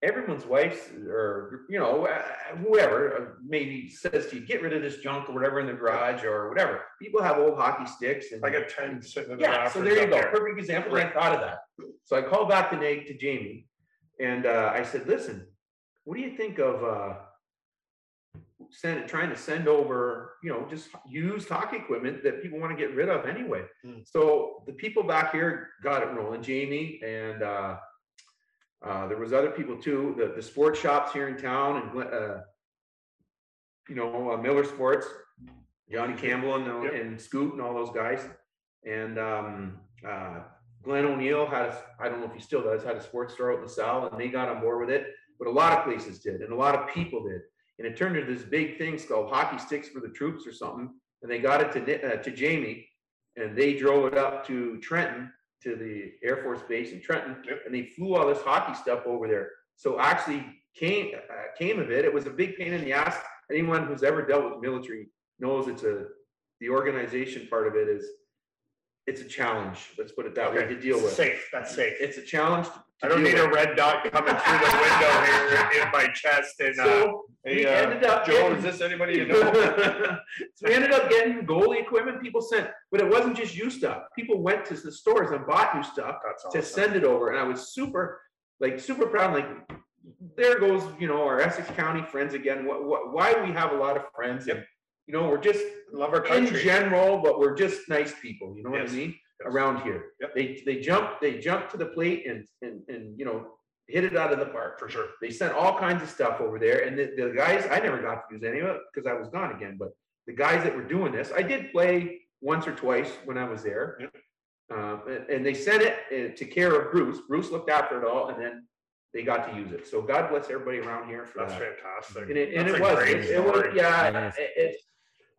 everyone's wife's or, you know, uh, whoever uh, maybe says to you, get rid of this junk or whatever in the garage or whatever. People have old hockey sticks and Like a ten sitting in the yeah, so there you go. there. Perfect example. right. I thought of that. So I called back to Nate to Jamie and uh, I said, listen, what do you think of uh, send, trying to send over, you know, just used hockey equipment that people want to get rid of anyway? Hmm. So the people back here got it rolling, Jamie and uh, uh, there was other people too, the, the sports shops here in town and, uh, you know, uh, Miller Sports, Johnny Campbell and, Yep. and Scoot and all those guys. And um, uh, Glenn O'Neill had, a, I don't know if he still does, had a sports store out in LaSalle and they got on board with it. But a lot of places did and a lot of people did. And it turned into this big thing called hockey sticks for the troops or something. And they got it to, uh, to Jamie and they drove it up to Trenton to the Air Force Base in Trenton Yep. and they flew all this hockey stuff over there. So actually came, uh, came of it. It was a big pain in the ass. Anyone who's ever dealt with military knows it's a, the organization part of it is, it's a challenge. Let's put it that way to deal with. Safe, that's safe. It's a challenge. to I don't deal need a red dot coming through the window here in my chest and, uh, So hey, we uh, ended up Joe, getting- is this anybody you know? so we ended up getting goalie equipment people sent, but it wasn't just you stuff. People went to the stores and bought new stuff That's to awesome. send it over. And I was super, like, super proud. Like, there goes, you know, our Essex County friends again. What, what, why do we have a lot of friends and, you know, we're just Love our in country. general, but we're just nice people. You know what Yes. I mean? Yes. Around here, Yep. they they jump they jump to the plate and and and you know hit it out of the park. For sure. They sent all kinds of stuff over there, and the, the guys I never got to use any of it because I was gone again. But the guys that were doing this, I did play once or twice when I was there. Yep. Um, and, and they sent it uh, to care of Bruce. Bruce looked after it all, and then they got to use it. So God bless everybody around here for That's that. fantastic. And it, and That's it a was, great it, it was, story. yeah, That is. it, it,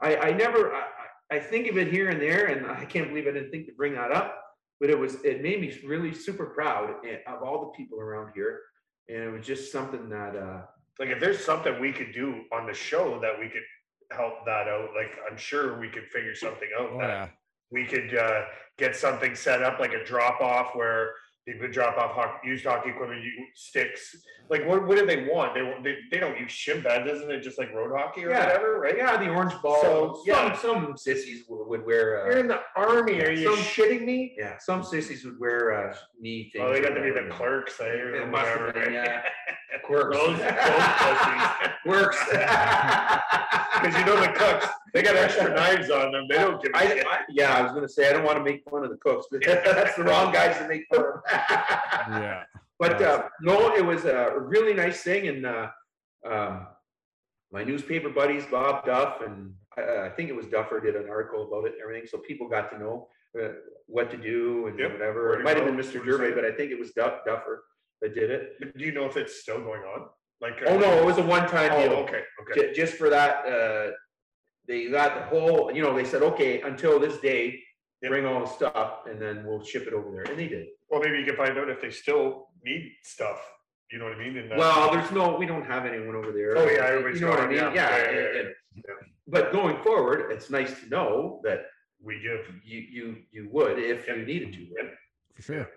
I, I never, I, I I think of it here and there, and I can't believe I didn't think to bring that up. But it was, it made me really super proud of all the people around here. And it was just something that, uh, Like if there's something we could do on the show that we could help that out, like I'm sure we could figure something out Oh, that yeah. we could uh, get something set up like a drop off where people drop off hockey, used hockey equipment, sticks. Like what, what do they want? They, they they don't use shin pads, isn't it just like road hockey or Yeah. whatever, right? yeah, the orange ball. So, yeah. Some, some sissies would, would wear, You're uh, in the army. Are you Some- shitting me? yeah, some sissies would wear, uh, knee things. Oh, they got to be the clerks, eh? Or It must have whatever, been, right? yeah. Quirks. Those- those pussies. Works. Because you know the cooks, they got extra knives on them. They don't give a I, shit. I, yeah, I was gonna say, I don't wanna make fun of the cooks, but that's the wrong guys to make fun of. Yeah. But, uh, no, it was a really nice thing and, uh, um, my newspaper buddies, Bob Duff and I, I think it was Duffer did an article about it and everything, so people got to know uh, what to do and Yep, whatever. It might have been Mr. where Gervais, but I think it was Duff, Duffer that did it. But do you know if it's still going on? Like. Oh, no, it was a one-time Oh, deal. okay, okay. Ju- Just for that, uh, they got the whole, you know, they said, okay, until this day, Yep. bring all the stuff and then we'll ship it over there. And they did. Well, maybe you can find out if they still need stuff. You know what I mean? And, uh, Well, there's no, we don't have anyone over there. Oh, yeah, everybody's You know what I mean? yeah, Yeah. yeah, yeah, and- yeah, and- yeah. But going forward, it's nice to know that we give. you, you, you would if you needed to, right? Yep. For sure.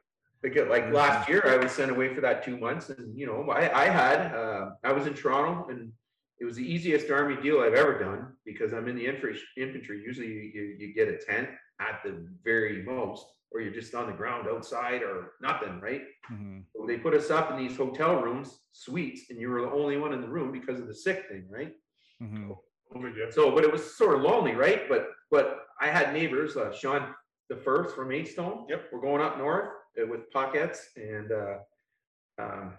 Because like last year, I was sent away for that two months and, you know, I, I had, uh, I was in Toronto and it was the easiest army deal I've ever done because I'm in the infantry, infantry. Usually you, you, you get a tent at the very most, or you're just on the ground outside or nothing, right? Mhm. So They put us up in these hotel rooms, suites, and you were the only one in the room because of the sick thing, right? Mhm. Over you. So, but it was sort of lonely, right? But, but I had neighbors, uh, Sean the first from Maidstone. Yep. We're going up north uh, with pockets and, uh, um,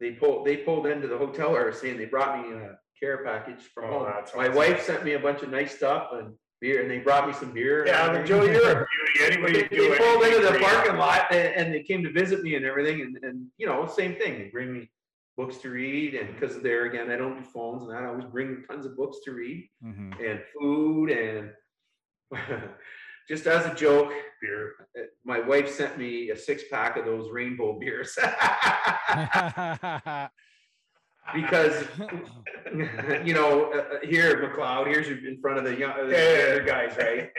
they pulled, they pulled into the hotel or saying they brought me a care package from Oh, home. My awesome. wife sent me a bunch of nice stuff and beer and they brought me some beer. Yeah, but everything. Joe, you're a beauty. Anybody They, do they pulled into the for you. parking lot and, and they came to visit me and everything and, and, you know, same thing. They bring me books to read and because there again, I don't do phones and that, I always bring tons of books to read Mhm. and food and just as a joke, Beer. my wife sent me a six pack of those rainbow beers because you know uh, uh, here McLeod, here's in front of the young the Yeah, guys, right?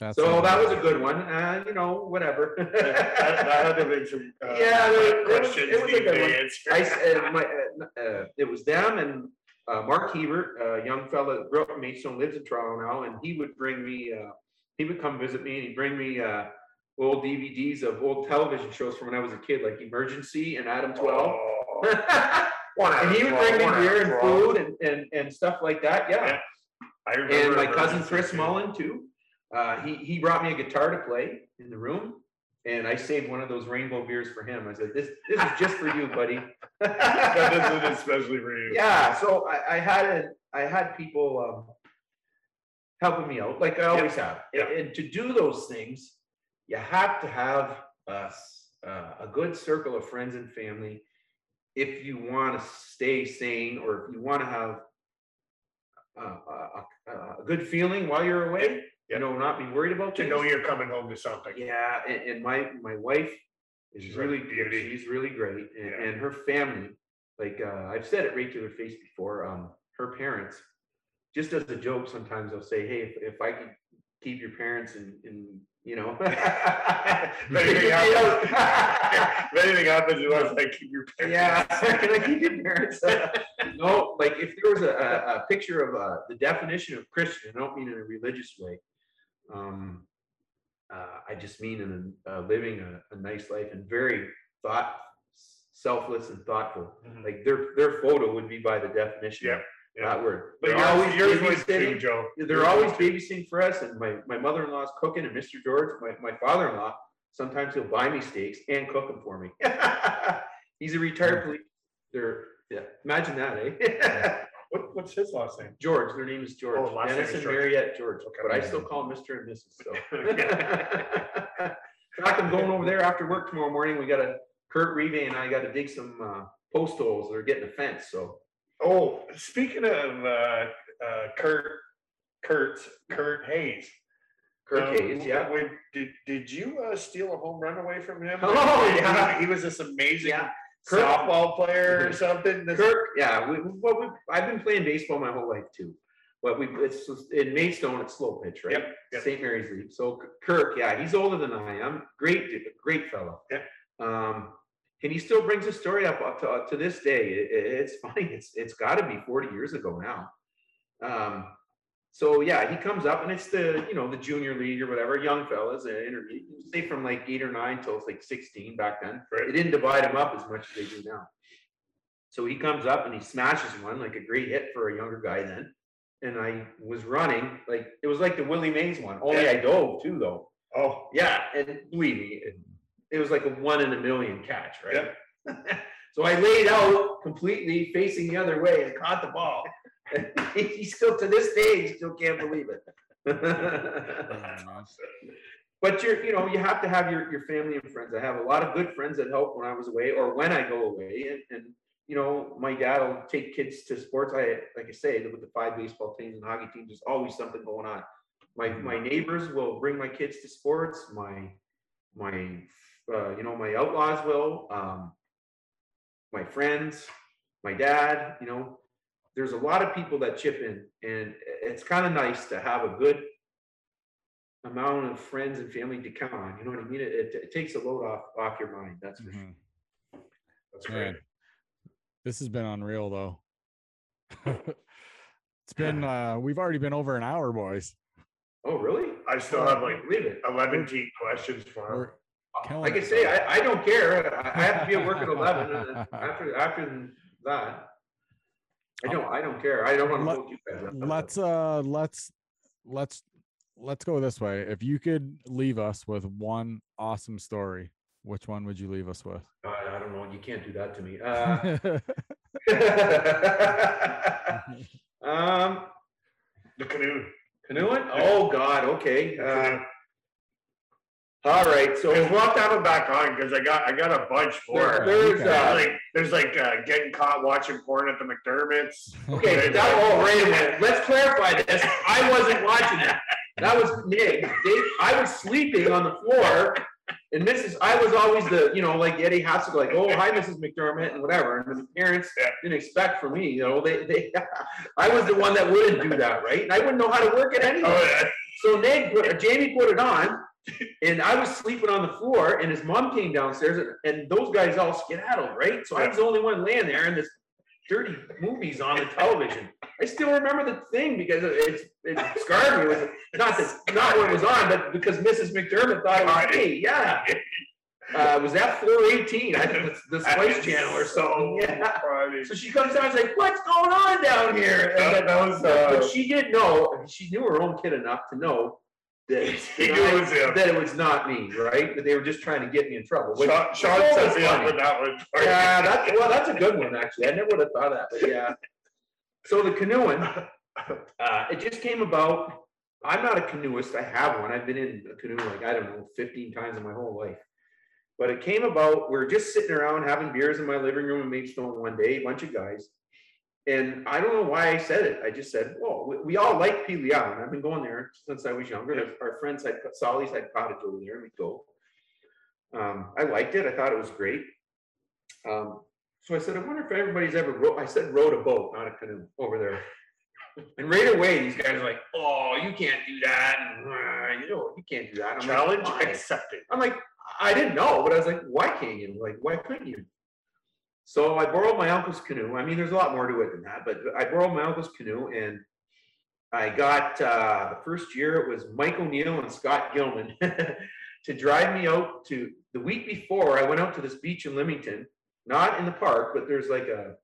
That's So that was a good one. Uh, you know, whatever. that, that had to make some. Uh, Yeah, it was- questions it was good one. answer. Uh, my, uh, uh, it was them and uh, Mark Hebert, a young fella that grew up in Maidstone, lives in Toronto now, and he would bring me, uh, he would come visit me and he'd bring me uh, old DVDs of old television shows from when I was a kid, like Emergency and Adam 12. Oh, and he would bring me beer and food and, and, and stuff like that. Yeah. Yeah, I remember. And my cousin Chris too. Mullen too. Uh, he, he brought me a guitar to play in the room. And I saved one of those rainbow beers for him. I said, this, this is just for you, buddy. That is especially for you. Yeah, so I, I had, a- I had people, um, helping me out, like I always have. yeah. And to do those things, you have to have a, s- uh, a good circle of friends and family. If you want to stay sane, or if you want to have a, a, a, good feeling while you're away, Yeah. you know, not be worried about To things. know you're coming home to something. Yeah, and, and my, my wife is She's really, beauty. she's really great, and, Yeah. and her family, like, uh, I've said it right to her face before, um, her parents, just as a joke, sometimes I'll say, hey, if, if I could keep your parents and, and, you know. If anything happens, if anything happens, you want to keep your parents. Yeah, can I keep your parents? No, like, if there was a, a, a picture of, uh, the definition of Christian, I don't mean in a religious way. Um, uh, I just mean in, uh, living a, a nice life and very thought, selfless and thoughtful. Mhm. Like, their, their photo would be by the definition. Yeah, yeah. That word. But They're yours, always was too, babysitting. Joe. They're Yours always babysitting for us, and my, my mother-in-law's cooking, and Mr. George, my, my father-in-law, sometimes he'll buy me steaks and cook them for me. He's a retired police, they're, yeah, imagine that, eh? What, what's his last name? George, their name is George, Oh, last name Dennis is and George. Mariette George, Okay. but I still call him Mr. and Mrs., so. In fact, I'm going over there after work tomorrow morning, we got a Kurt Reeve and I gotta dig some, uh, post holes, they're getting a fence, so. Oh, speaking of, uh, uh, Kurt, Kurt, Kurt Hayes. Kurt um, Hayes, yeah. wait, Did, did you, uh, steal a home run away from him? Oh, He- yeah. He was this amazing Yeah. Softball player or something. That's- Kirk, yeah, we, well, we, I've been playing baseball my whole life too. But we, it's, in Maidstone, it's slow pitch, right? Yep, yep. St. Mary's League. So Kirk, yeah, he's older than I am. Great, dude, great fellow. Yep. Um, and he still brings his story up, up to, to this day. It- it- it's funny. It's, it's gotta be forty years ago now. Um, so yeah, he comes up and it's the, you know, the junior league or whatever, young fellas, uh, interview, say from like eight or nine till it's like sixteen back then. Right. They didn't divide them up as much as they do now. So he comes up and he smashes one, like a great hit for a younger guy then. And I was running, like, it was like the Willie Mays one, only I dove too, though. Oh, Yeah, and believe me, it, was like a one in a million catch, right? so I laid out completely facing the other way and caught the ball. he still to this day he still can't believe it. but you're you know you have to have your your family and friends. I have a lot of good friends that help when I was away or when I go away, and, and you know my dad will take kids to sports. I like I say with the five baseball teams and hockey teams, there's always something going on. My mm-hmm. my neighbors will bring my kids to sports. My my uh, you know my outlaws will. Um, my friends, my dad, you know, there's a lot of people that chip in, and it's kind of nice to have a good amount of friends and family to count on. You know what I mean? It, it, it takes a load off off your mind. That's for sure. Mhm. That's great. Man, this has been unreal though. it's been uh we've already been over an hour, boys. Oh, really? I still have like 11 team questions for him. We're killing Like I it. say, I, I don't care. I I have to be at work at eleven, and after after that, I don't I don't care. I don't want to Let, you guys. Let's uh let's let's let's go this way. If you could leave us with one awesome story, which one would you leave us with? I, I don't know. You can't do that to me. Uh, um, The canoe. canoeing? Oh God. Okay. Uh, all right. So Because we'll have to have him back on because I got I got a bunch there, more. there's okay. uh, like there's like uh, getting caught watching porn at the McDermott's. Okay, that, oh, wait a minute. Let's clarify this. I wasn't watching that. That was Nick. Dave, I was sleeping on the floor. And Mrs. I was always the, you know, like Eddie has to go like, oh, hi, Mrs. McDermott, and whatever. And the parents Yeah. didn't expect from me, you know, they, they, I was the one that wouldn't do that, right? And I wouldn't know how to work it anyway. Oh yeah. So put- uh, Jamie put it on, and I was sleeping on the floor, and his mom came downstairs, and, and those guys all skedaddled, right? So I was the only one laying there, and this dirty movies on the television. I still remember the thing because it, it's it scarred me. It was not that not what was on, but because Mrs. McDermott thought it was me. Yeah, uh, was that 418? I think it's the Spice Channel or something. Yeah. Funny. So she comes down and like, what's going on down here? And That, was but uh, she did know, she knew her own kid enough to know that, He knew it was him. that it was not me, right? That they were just trying to get me in trouble. which- Sean, Sean was set me up with that one. Yeah, that's, well, that's a good one, actually. I never would have thought of that, but yeah. So the canoeing, uh, it just came about. I'm not a canoeist. I have one. I've been in a canoe like, I don't know, 15 times in my whole life. But it came about, we are just sitting around having beers in my living room in Maidstone one day, a bunch of guys. And I don't know why I said it. I just said, well, we, we all like Island. I've been going there since I was younger. Our friends had, Solly's had cottage over there and we'd go. Um, I liked it. I thought it was great. Um, so I said, I wonder if everybody's ever wrote, I said rowed a boat, not a canoe over there. And right away, these guys are like, oh, you can't do that. And, "Uh, you know, you can't do that. I'm Challenge "Why?" accepted. I'm like, I didn't know, but I was like, why can't you? Like, why couldn't you? So I borrowed my uncle's canoe. I mean, there's a lot more to it than that, but I borrowed my uncle's canoe and I got uh, the first year it was Mike O'Neill and Scott Gilman to drive me out to the week before. I went out to this beach in Leamington, not in the park, but there's like a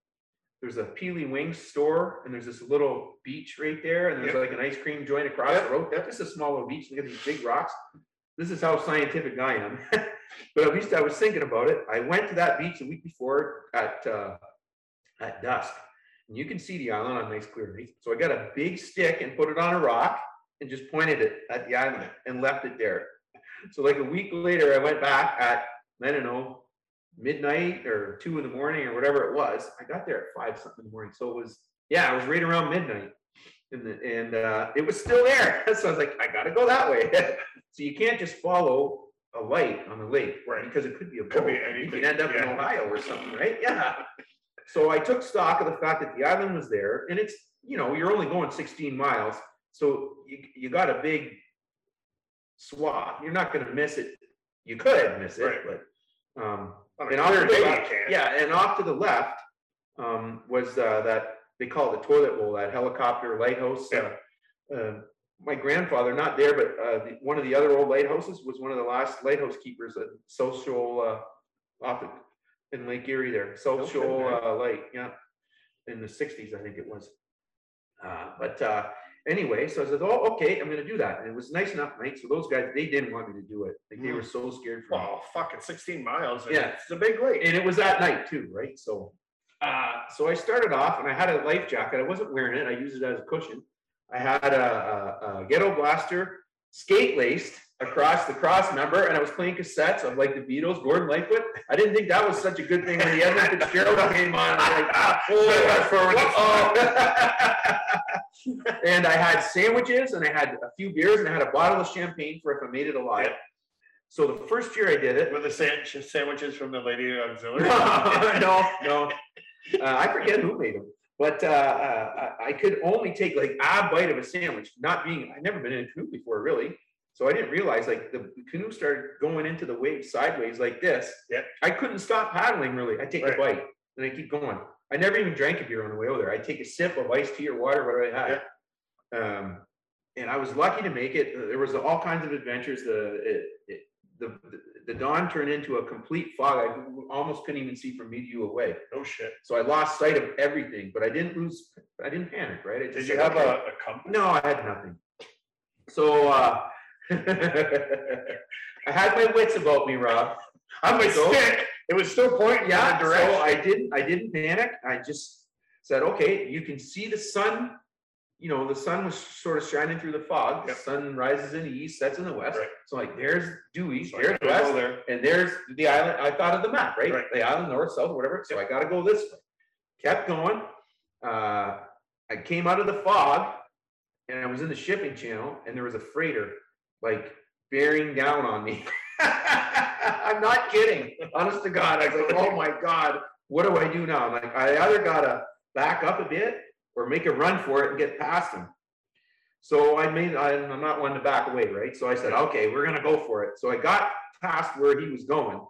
there's a Pelee Wings store and there's this little beach right there, and there's Yep. like an ice cream joint across the road. That's just a small little beach. Look at these big rocks. This is how scientific I am. but at least I was thinking about it. I went to that beach the week before at uh, at dusk. And you can see the island on nice clear nights. So I got a big stick and put it on a rock and just pointed it at the island and left it there. So like a week later, I went back at, I don't know, midnight or two in the morning or whatever it was. I got there at five something in the morning. So it was, yeah, it was right around midnight. And, the, and uh, it was still there. So I was like, I gotta go that way. so you can't just follow a light on the lake, Right. Because it could be a Could boat. be You can end up in. Ohio or something, right? Yeah. So I took stock of the fact that the island was there, and it's you know you're only going 16 miles, so you you got a big swath. You're not going to miss it. You could miss it, Right. but um, and off to the left, yeah, and off to the left um, was uh, that they call it the toilet bowl, that helicopter lighthouse. Yeah. Uh, uh, my grandfather, not there, but uh, the, one of the other old lighthouses was one of the last lighthouse keepers at South Shoal, uh, off the, in Lake Erie there, South Okay, uh, Lake, yeah, in the '60s, I think it was. Uh, but uh, anyway, so I said, "Oh, okay, I'm going to do that." And it was nice enough night, so those guys they didn't want me to do it. Like they were so scared for me. Wow, fucking 16 miles. Yeah. It's a big lake. And it was at night too, right? So uh, so I started off and I had a life jacket. I wasn't wearing it. I used it as a cushion. I had a, a, a ghetto blaster skate laced across the cross member and I was playing cassettes of like the Beatles, Gordon Lightfoot. I didn't think that was such a good thing when the Edmund Fitzgerald came on. I was like, ah, uh-oh. and I had sandwiches and I had a few beers and I had a bottle of champagne for if I made it alive. Yeah. So the first year I did it, With the sandwiches from the Lady Auxiliary. no, no. Uh, I forget who made them, but uh, uh, I I could only take like a bite of a sandwich. Not being, I've never been in a canoe before, really. So I didn't realize like the canoe started going into the wave sideways like this. Yeah. I couldn't stop paddling really. I take a bite and I keep going. I never even drank a beer on the way over there. I take a sip of iced tea or water, whatever I had. Um, and I was lucky to make it. There was all kinds of adventures. The it, it, the the dawn turned into a complete fog. I almost couldn't even see from me to you away. No shit. So I lost sight of everything, but I didn't lose. I didn't panic, right? I Did you said, have "Okay." a, a compass? No, I had nothing. So uh, I had my wits about me, Rob. On my So- stick. It was still pointing in Yeah, so. I didn't. I didn't panic. I just said, okay, you can see the sun. You know, the sun was sort of shining through the fog. The sun rises in the east, sets in the west. Right. So like, there's Dewey, So there's west, there. and there's the island. I thought of the map, right? Right. The island, north, south, whatever. So I got to go this way. Kept going. Uh, I came out of the fog, and I was in the shipping channel, and there was a freighter like bearing down on me. I'm not kidding. Honest to God, I was like, oh my God, what do I do now? I'm like, I either gotta back up a bit or make a run for it and get past him. So I made, I'm I'm not one to back away, right? So I said, okay, we're gonna go for it. So I got past where he was going.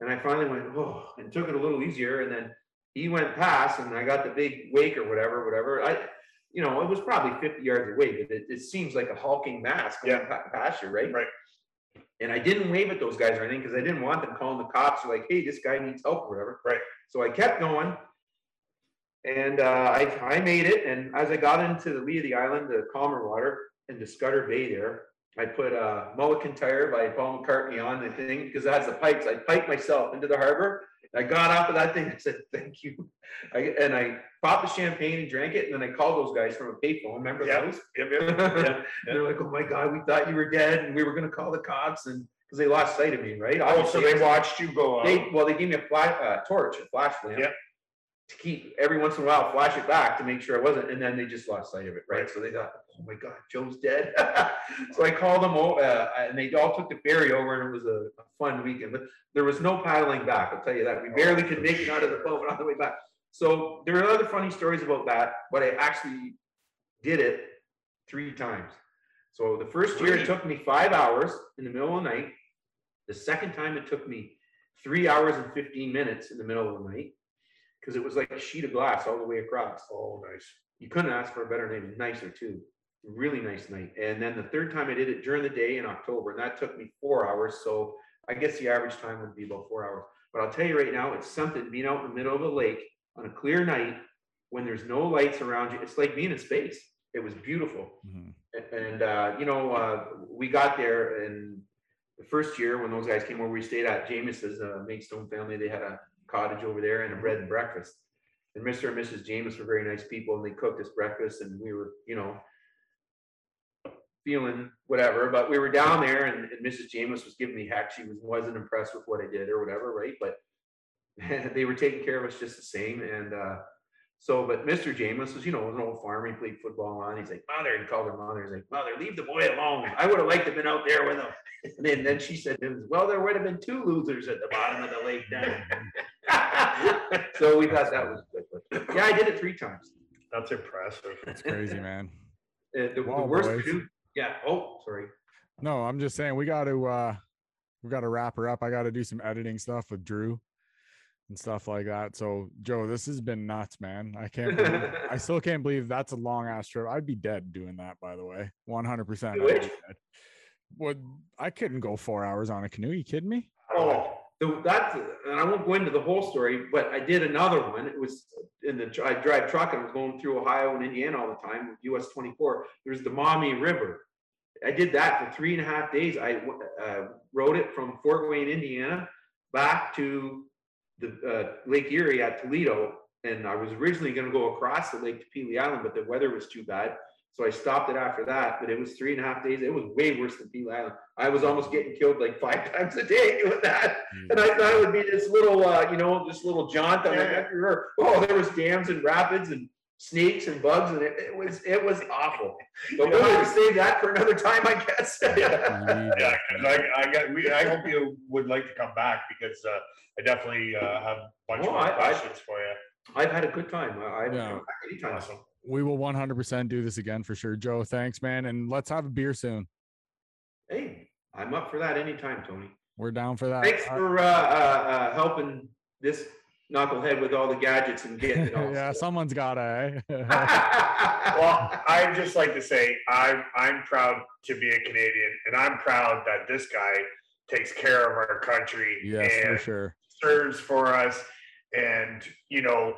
And I finally went, oh, and took it a little easier. And then he went past and I got the big wake or whatever, whatever. I, you know, it was probably 50 yards away, but it, it seems like a hulking mass going Yeah. pa- past you, right? Right. And I didn't wave at those guys or anything because I didn't want them calling the cops or like, hey, this guy needs help or whatever. Right. So I kept going. And uh, I, I made it. And as I got into the lee of the island, the calmer water, into Scudder Bay there, I put a Mull of Kintyre by Paul McCartney on the thing because it has the pipes. I piped myself into the harbor. I got off of that thing. I said, thank you. I, and I popped the champagne and drank it. And then I called those guys from a payphone. Remember Yeah. those? Yep, yep, yeah. They're like, oh my God, we thought you were dead and we were gonna call the cops and, because they lost sight of me, right? Oh, so they watched you go out. They, well, they gave me a flash, uh, torch, a flash lamp. Yep. To keep, every once in a while, flash it back to make sure I wasn't, and then they just lost sight of it, right? So they thought, oh my God, Joe's dead. So I called them, o- uh, and they all took the ferry over and it was a a fun weekend, but there was no paddling back, I'll tell you that. We barely could make it out of the boat on the way back. So there are other funny stories about that, but I actually did it three times. So the first year, it took me five hours in the middle of the night. The second time, it took me three hours and fifteen minutes in the middle of the night. Because it was like a sheet of glass all the way across. Oh, nice. You couldn't ask for a better name. nicer too. Really nice night. And then the third time I did it during the day in October, and that took me four hours. So I guess the average time would be about four hours. But I'll tell you right now, it's something being out in the middle of a lake on a clear night when there's no lights around you. It's like being in space. It was beautiful. Mhm. And, uh, you know, uh, we got there and the first year when those guys came over, we stayed at James's, uh, Maidstone family. They had a cottage over there and a bread and breakfast. And Mr. and Mrs. James were very nice people and they cooked us breakfast and we were, you know, feeling whatever, but we were down there and, and Mrs. James was giving me heck. She was, wasn't impressed with what I did or whatever, right? But they were taking care of us just the same. And, uh, so, but Mr. James was, you know, was an old farmer. He played football on. He's like, Mother, he called her mother. He's like, Mother, leave the boy alone. I would have liked to have been out there with him. And then, then she said, Well, there would have been two losers at the bottom of the lake then. so we thought that was good. But yeah, I did it three times. That's impressive. It's crazy, man. Uh, the, the worst boys. canoe- Yeah. Oh, sorry. No, I'm just saying we got to uh we got to wrap her up. I got to do some editing stuff with Drew and stuff like that. So, Joe, this has been nuts, man. I can't believe, I still can't believe that's a long ass trip. I'd be dead doing that, by the way. 100%. I'd be Which? dead. Would I couldn't go 4 hours on a canoe. You kidding me? Oh, the, that's, and I won't go into the whole story, but I did another one. It was in the, I drive truck and I was going through Ohio and Indiana all the time, US twenty-four. There's the Maumee River. I did that for three and a half days. I uh, rode it from Fort Wayne, Indiana, back to the uh, Lake Erie at Toledo. and I was originally gonna go across the lake to Pelee Island, but the weather was too bad. So I stopped it after that, but it was three and a half days. It was way worse than Pelee Island. I was almost getting killed like five times a day doing that. And I thought it would be this little, uh, you know, this little jaunt on the Yeah. Country River. Oh, there was dams and rapids and snakes and bugs and it, it was, it was awful. But we're gonna save that for another time, I guess. Yeah, 'cause I, I got, we, I hope you would like to come back because, uh, I definitely, uh, have a bunch Oh, more I- I- questions for you. I've had a good time. I, I've, Yeah. anytime. Awesome. We will 100% do this again for sure. Joe, thanks, man. And let's have a beer soon. Hey, I'm up for that anytime, Tony. We're down for that. Thanks Uh, for, uh, uh, uh, helping this knucklehead with all the gadgets and getting it all. yeah, someone's got to, eh? Well, I'd just like to say, I'm, I'm proud to be a Canadian and I'm proud that this guy takes care of our country. yes, for and sure. serves for us and you know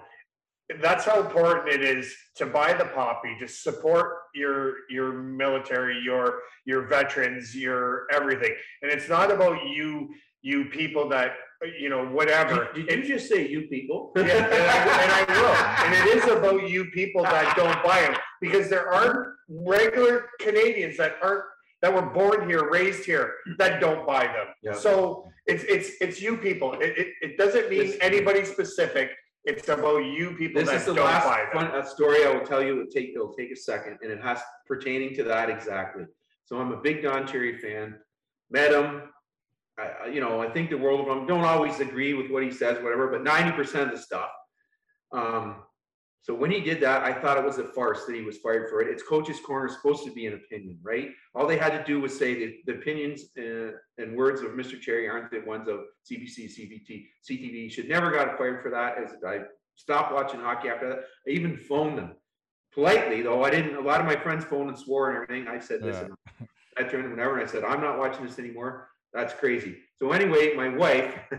that's how important it is to buy the poppy to support your your military your your veterans your everything and it's not about you you people that you know whatever Did did you just say you people? yeah, and I, and I will. And it is about you people that don't buy them because there are regular Canadians that aren't that were born here, raised here, that don't buy them. Yeah. So it's it's it's you people. It it, it doesn't mean This- anybody specific. It's about you people This that is the don't last them. fun, uh, story I will tell you. It'll take, it'll take a second and it has pertaining to that exactly. So I'm a big Don Cherry fan. Met him. I, I- you know, I think the world of him. Don't always agree with what he says, whatever, but ninety percent of the stuff. Um, so when he did that, I thought it was a farce that he was fired for it. It's coach's corner, supposed to be an opinion, right? All they had to do was say that the opinions uh, and words of Mr. Cherry aren't the ones of CBC, CBT, CTV. Should never got fired for that. As I stopped watching hockey after that, I even phoned them politely, though. I didn't. A lot of my friends phoned and swore and everything. I said, Yeah. "Listen, I turned whenever," and I said, "I'm not watching this anymore. That's crazy." So anyway, my wife.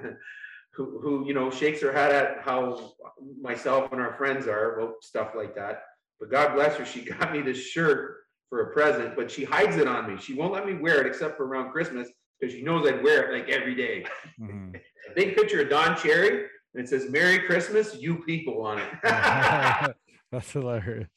Who, who, you know, shakes her head at how myself and our friends are about stuff like that. But God bless her, she got me this shirt for a present, but she hides it on me. She won't let me wear it except for around Christmas because she knows I'd wear it like every day. Mhm. Big picture of Don Cherry and it says "Merry Christmas, you people" on it. That's hilarious.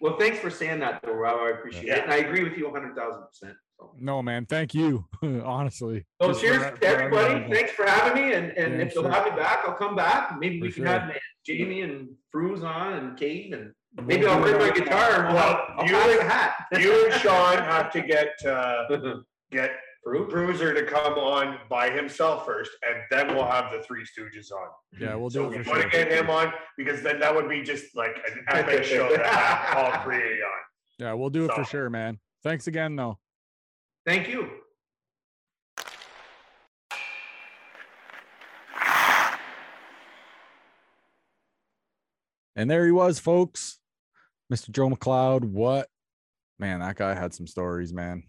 well, thanks for saying that, though, Rob. I appreciate it, and I agree with you 100,000 percent. So, No, man. Thank you. Honestly. so Just cheers that- to everybody. everyone. Thanks for having me, and and Yeah, if they'll sure. have me back, I'll come back. Maybe we can sure. have Jamie and Fruz on and Kate and. Maybe I'll bring my guitar and we'll, Well, you pass and- hat. You and Sean have to get uh, get Fruit? Bruiser to come on by himself first, and then we'll have the Three Stooges on. Yeah, we'll So do we it for want to get him on because then that would be just like an epic show to have all three on. Yeah, we'll do it for sure, man. Thanks again, though. Thank you. And there he was, folks. Mr. Joe McLeod. What? Man, that guy had some stories, man.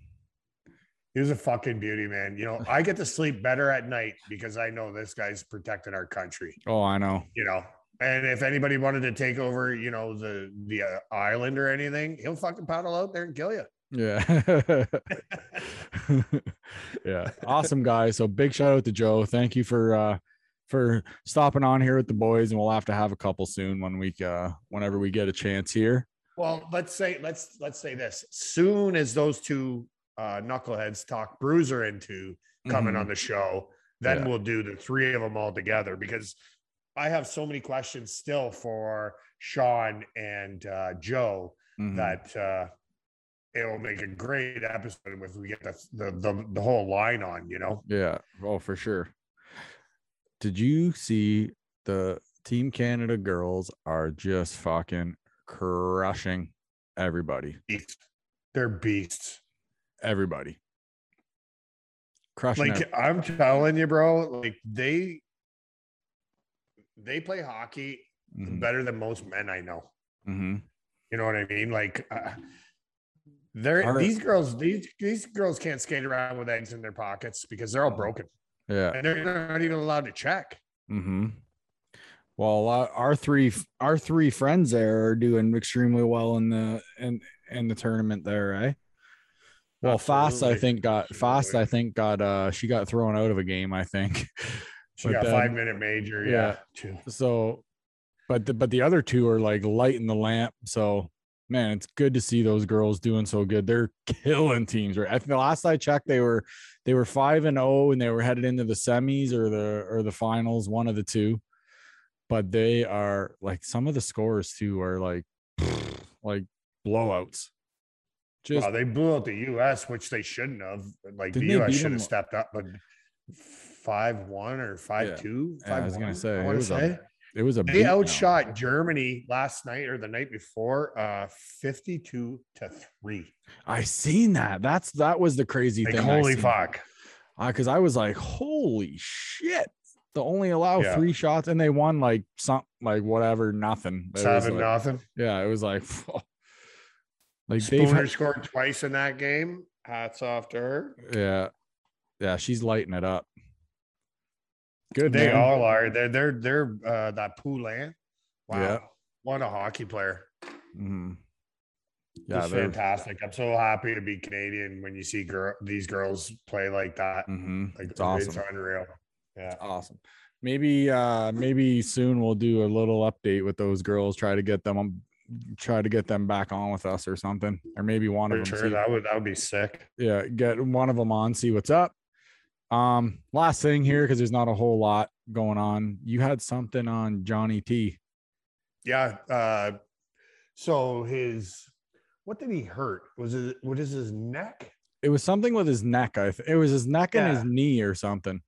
He was a fucking beauty, man. You know, I get to sleep better at night because I know this guy's protecting our country. Oh, I know. You know, and if anybody wanted to take over, you know, the the uh, island or anything, he'll fucking paddle out there and kill you. Yeah. yeah. Awesome guys. So big shout out to Joe. Thank you for uh for stopping on here with the boys and we'll have to have a couple soon when we uh whenever we get a chance here. Well, let's say let's let's say this. Soon as those two uh, knuckleheads talk Bruiser into coming Mhm. on the show, then Yeah. we'll do the three of them all together because I have so many questions still for Sean and uh, Joe Mhm. that uh, it'll make a great episode if we get the, the the the whole line on. You know, Yeah. Oh, for sure. Did you see the Team Canada girls are just fucking crushing everybody. beasts. They're beasts. Everybody. Crushing Like I'm telling you, bro. Like they they play hockey Mhm. better than most men I know. Mhm. You know what I mean? Like uh, they're these girls, these these girls can't skate around with eggs in their pockets because they're all broken Yeah. and they're not even allowed to check. Mm-hmm. Well, our three our three friends there are doing extremely well in the in in the tournament there, eh? Well, Fast I think got Fast I think got uh she got thrown out of a game. I think She But got then- five minute major. Yeah. Yeah. So, but the, but the other two are like light in the lamp. So, man, it's good to see those girls doing so good. They're killing teams, right? I think the last I checked, they were they were five and zero, and they were headed into the semis or the or the finals, one of the two. But they are like some of the scores too are like like blowouts. Just Well, they blew out the U.S., which they shouldn't have. Like the U.S. should have stepped up, but five one or five two. Yeah, I was gonna say, it I was to a say it was a they outshot Germany last night or the night before, uh, fifty-two to three. I seen that. That's that was the crazy Like thing. Holy fuck! because I was like, holy shit. They only allow Yeah. three shots and they won like some like whatever, nothing. It Seven like- nothing. yeah, it was like like Spooner had, scored twice in that game. Hats off to her. yeah. Yeah, she's lighting it up. Good. They man. all are. They're they're they're uh, that Poulin. Wow, Yeah. what a hockey player! Mm-hmm. Yeah, they're fantastic. I'm so happy to be Canadian when you see girl these girls play like that. mhm, Like it's awesome. It's unreal. Yeah. Awesome. Maybe uh maybe soon we'll do a little update with those girls, try to get them on try to get them back on with us or something. Or maybe one For of them. sure, see- that would that would be sick. yeah, get one of them on, see what's up. Um, last thing here, because there's not a whole lot going on. You had something on Johnny T. Yeah. Uh, so his what did he hurt? Was it what is his neck? It was something with his neck. I th- it was his neck and his knee or something.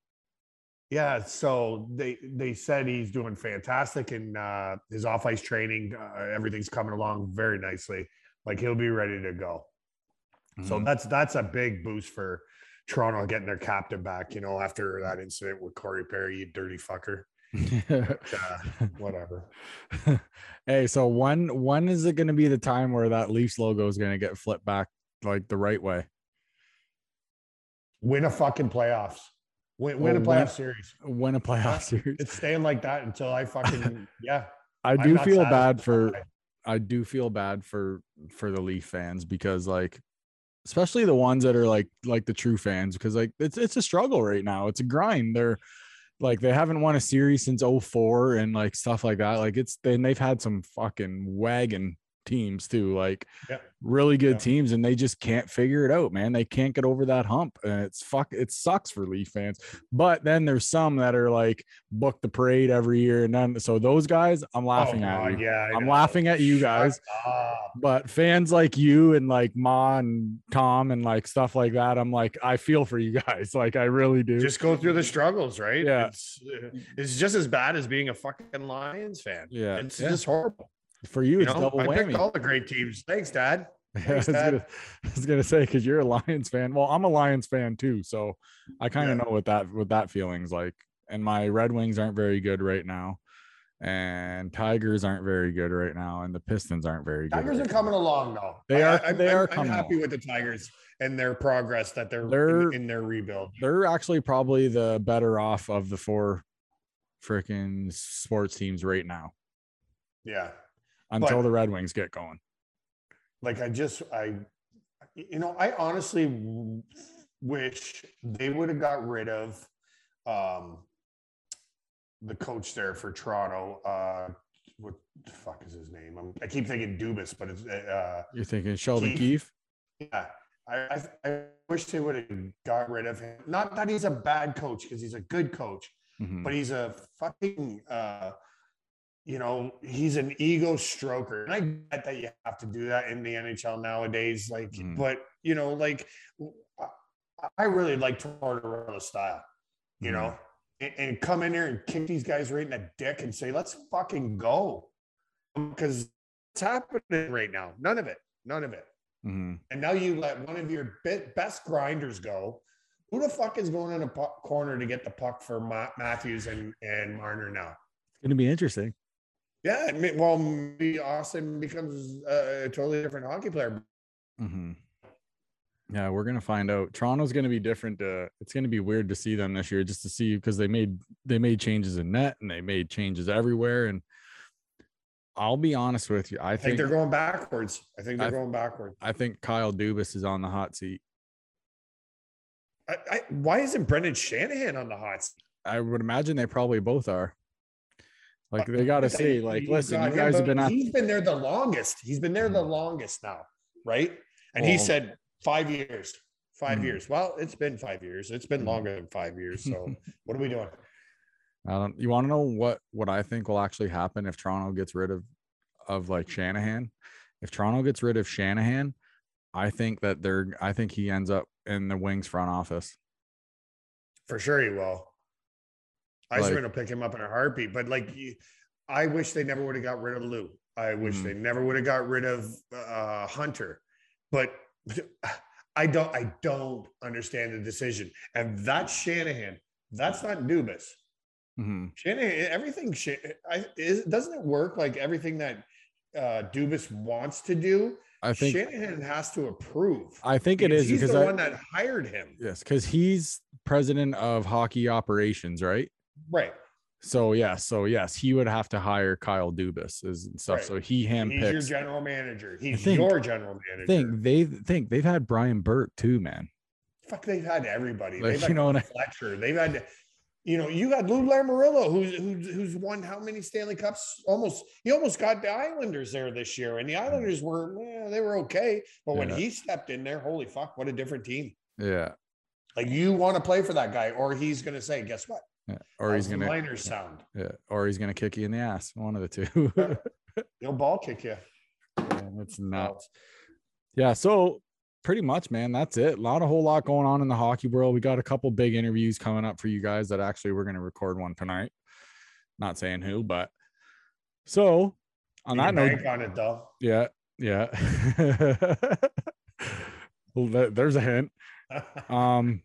Yeah, so they they said he's doing fantastic in uh, his off ice training. Uh, everything's coming along very nicely. Like he'll be ready to go. So Mhm. that's that's a big boost for Toronto getting their captain back. You know, after that incident with Corey Perry, you dirty fucker. Uh, whatever. hey, so when when is it going to be the time where that Leafs logo is going to get flipped back like the right way? Win a fucking playoffs. Win, win a Oh, playoff win- series. Win a playoff series. It's staying like that until I fucking yeah. I do feel bad for. I do feel bad for for the Leaf fans because like especially the ones that are like like the true fans because like it's it's a struggle right now. It's a grind. They're like they haven't won a series since 04 and like stuff like that. Like it's then they've had some fucking wagon teams too, like Yeah. really good Yeah. teams, and they just can't figure it out, man. They can't get over that hump, and it's fuck. It sucks for Leaf fans. But then there's some that are like book the parade every year, and then so those guys, I'm laughing Oh, at you. Yeah, I I'm know. laughing at you guys. But fans like you and like Ma and Tom and like stuff like that, I'm like, I feel for you guys. Like I really do. Just go through the struggles, right? Yeah. It's uh, it's just as bad as being a fucking Lions fan. Yeah, It's yeah. just horrible. For you, You it's know, double I picked whammy. all the great teams. Thanks, Dad. I was, gonna, I was gonna say because you're a Lions fan. Well, I'm a Lions fan too, so I kind of Yeah. know what that what that feeling's like. And my Red Wings aren't very good right now, and Tigers aren't very good right now, and the Pistons aren't very good. Tigers are coming now. along though. They are- I, I'm- they are I'm, happy along. with the Tigers and their progress that they're, They're- in, in their rebuild. They're actually probably the better off of the four freaking sports teams right now Yeah. Until But- the Red Wings get going. Like I just I you know, I honestly wish they would have got rid of um the coach there for Toronto. Uh what the fuck is his name? I'm, I keep thinking Dubas, but it's uh You're thinking Sheldon Keith. Keefe? yeah. I, I, I wish they would have got rid of him. Not that he's a bad coach, because he's a good coach, Mhm. but he's a fucking uh you know he's an ego stroker and i get that you have to do that in the nhl nowadays like Mhm. but you know like I- i really like tortorella's style you know and, and come in here and kick these guys right in the dick and say let's fucking go because it's happening right now none of it none of it Mhm. and now you let one of your be- best grinders go. Who the fuck is going in a puck corner to get the puck for Ma- Matthews and, and Marner now? It's gonna be interesting. Yeah, I mean, well, maybe Auston becomes a, a totally different hockey player. hmm Yeah, we're gonna find out. Toronto's gonna be different. Uh, it's gonna be weird to see them this year, just to see because they made they made changes in net and they made changes everywhere. And I'll be honest with you, I I think think they're going backwards. I think they're I- going backwards. I think Kyle Dubas is on the hot seat. I, I, why isn't Brendan Shanahan on the hot seat? I would imagine they probably both are. Like they got to see. Like, listen, you guys have been at. He's been there the longest. He's been there the Mhm. longest now, right? And he said five years. 5 Mhm. years. Well, it's been five years. It's been Mhm. longer than five years. So what are we doing? I don't. You want to know what what I think will actually happen if Toronto gets rid of of like Shanahan? If Toronto gets rid of Shanahan, I think that they're. I think he ends up in the Wings front office. For sure he will. I was Like- to pick him up in a heartbeat, but like, I wish they never would have got rid of Lou. I wish Mhm. they never would have got rid of uh, Hunter, but I don't. I don't understand the decision. And that's Shanahan. That's not Dubas. Mhm. Shanahan. Everything. I, is, doesn't it work like everything that uh, Dubas wants to do? I think. Shanahan has to approve. I think it is because he's because the I, one that hired him. yes, because he's president of hockey operations, right? Right. So yeah, so yes, he would have to hire Kyle Dubas and stuff. Right. So he He's your general manager. He's think- your general manager. Think they think they've had Brian Burke too, man. Fuck, they've had everybody. Like, they've had you know Fletcher. They've had, you know, you got Lou Lamoriello, who's who's who's won how many Stanley Cups? Almost, he almost got the Islanders there this year, and the Islanders were, eh, they were okay, but when he stepped in there, holy fuck, what a different team! Yeah. Like you want to play for that guy, or he's gonna say, guess what? Yeah. Or he's How's gonna sound. yeah, or he's gonna kick you in the ass. One of the two. He'll ball kick you. Man, it's nuts. Yeah, so pretty much, man, that's it. Not a whole lot going on in the hockey world. We got a couple big interviews coming up for you guys that actually we're gonna record one tonight. Not saying who, but so on You that note, on it though. yeah, yeah. well, there's a hint. Um,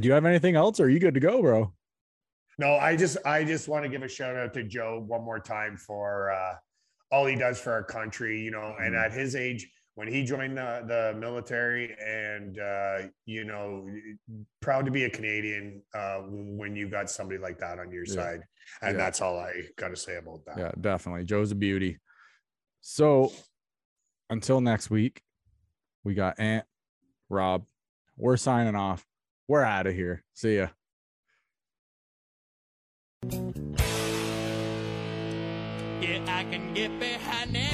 do you have anything else? Or are you good to go, bro? No, I just I just want to give a shout out to Joe one more time for uh, all he does for our country. You know, and Mhm. at his age, when he joined the, the military, and uh, you know, proud to be a Canadian uh, when you got somebody like that on your Yeah. side, and Yeah. that's all I got to say about that. Yeah, definitely. Joe's a beauty. So until next week, we got Aunt Rob. We're signing off. We're out of here. See ya. Yeah, I can get behind it.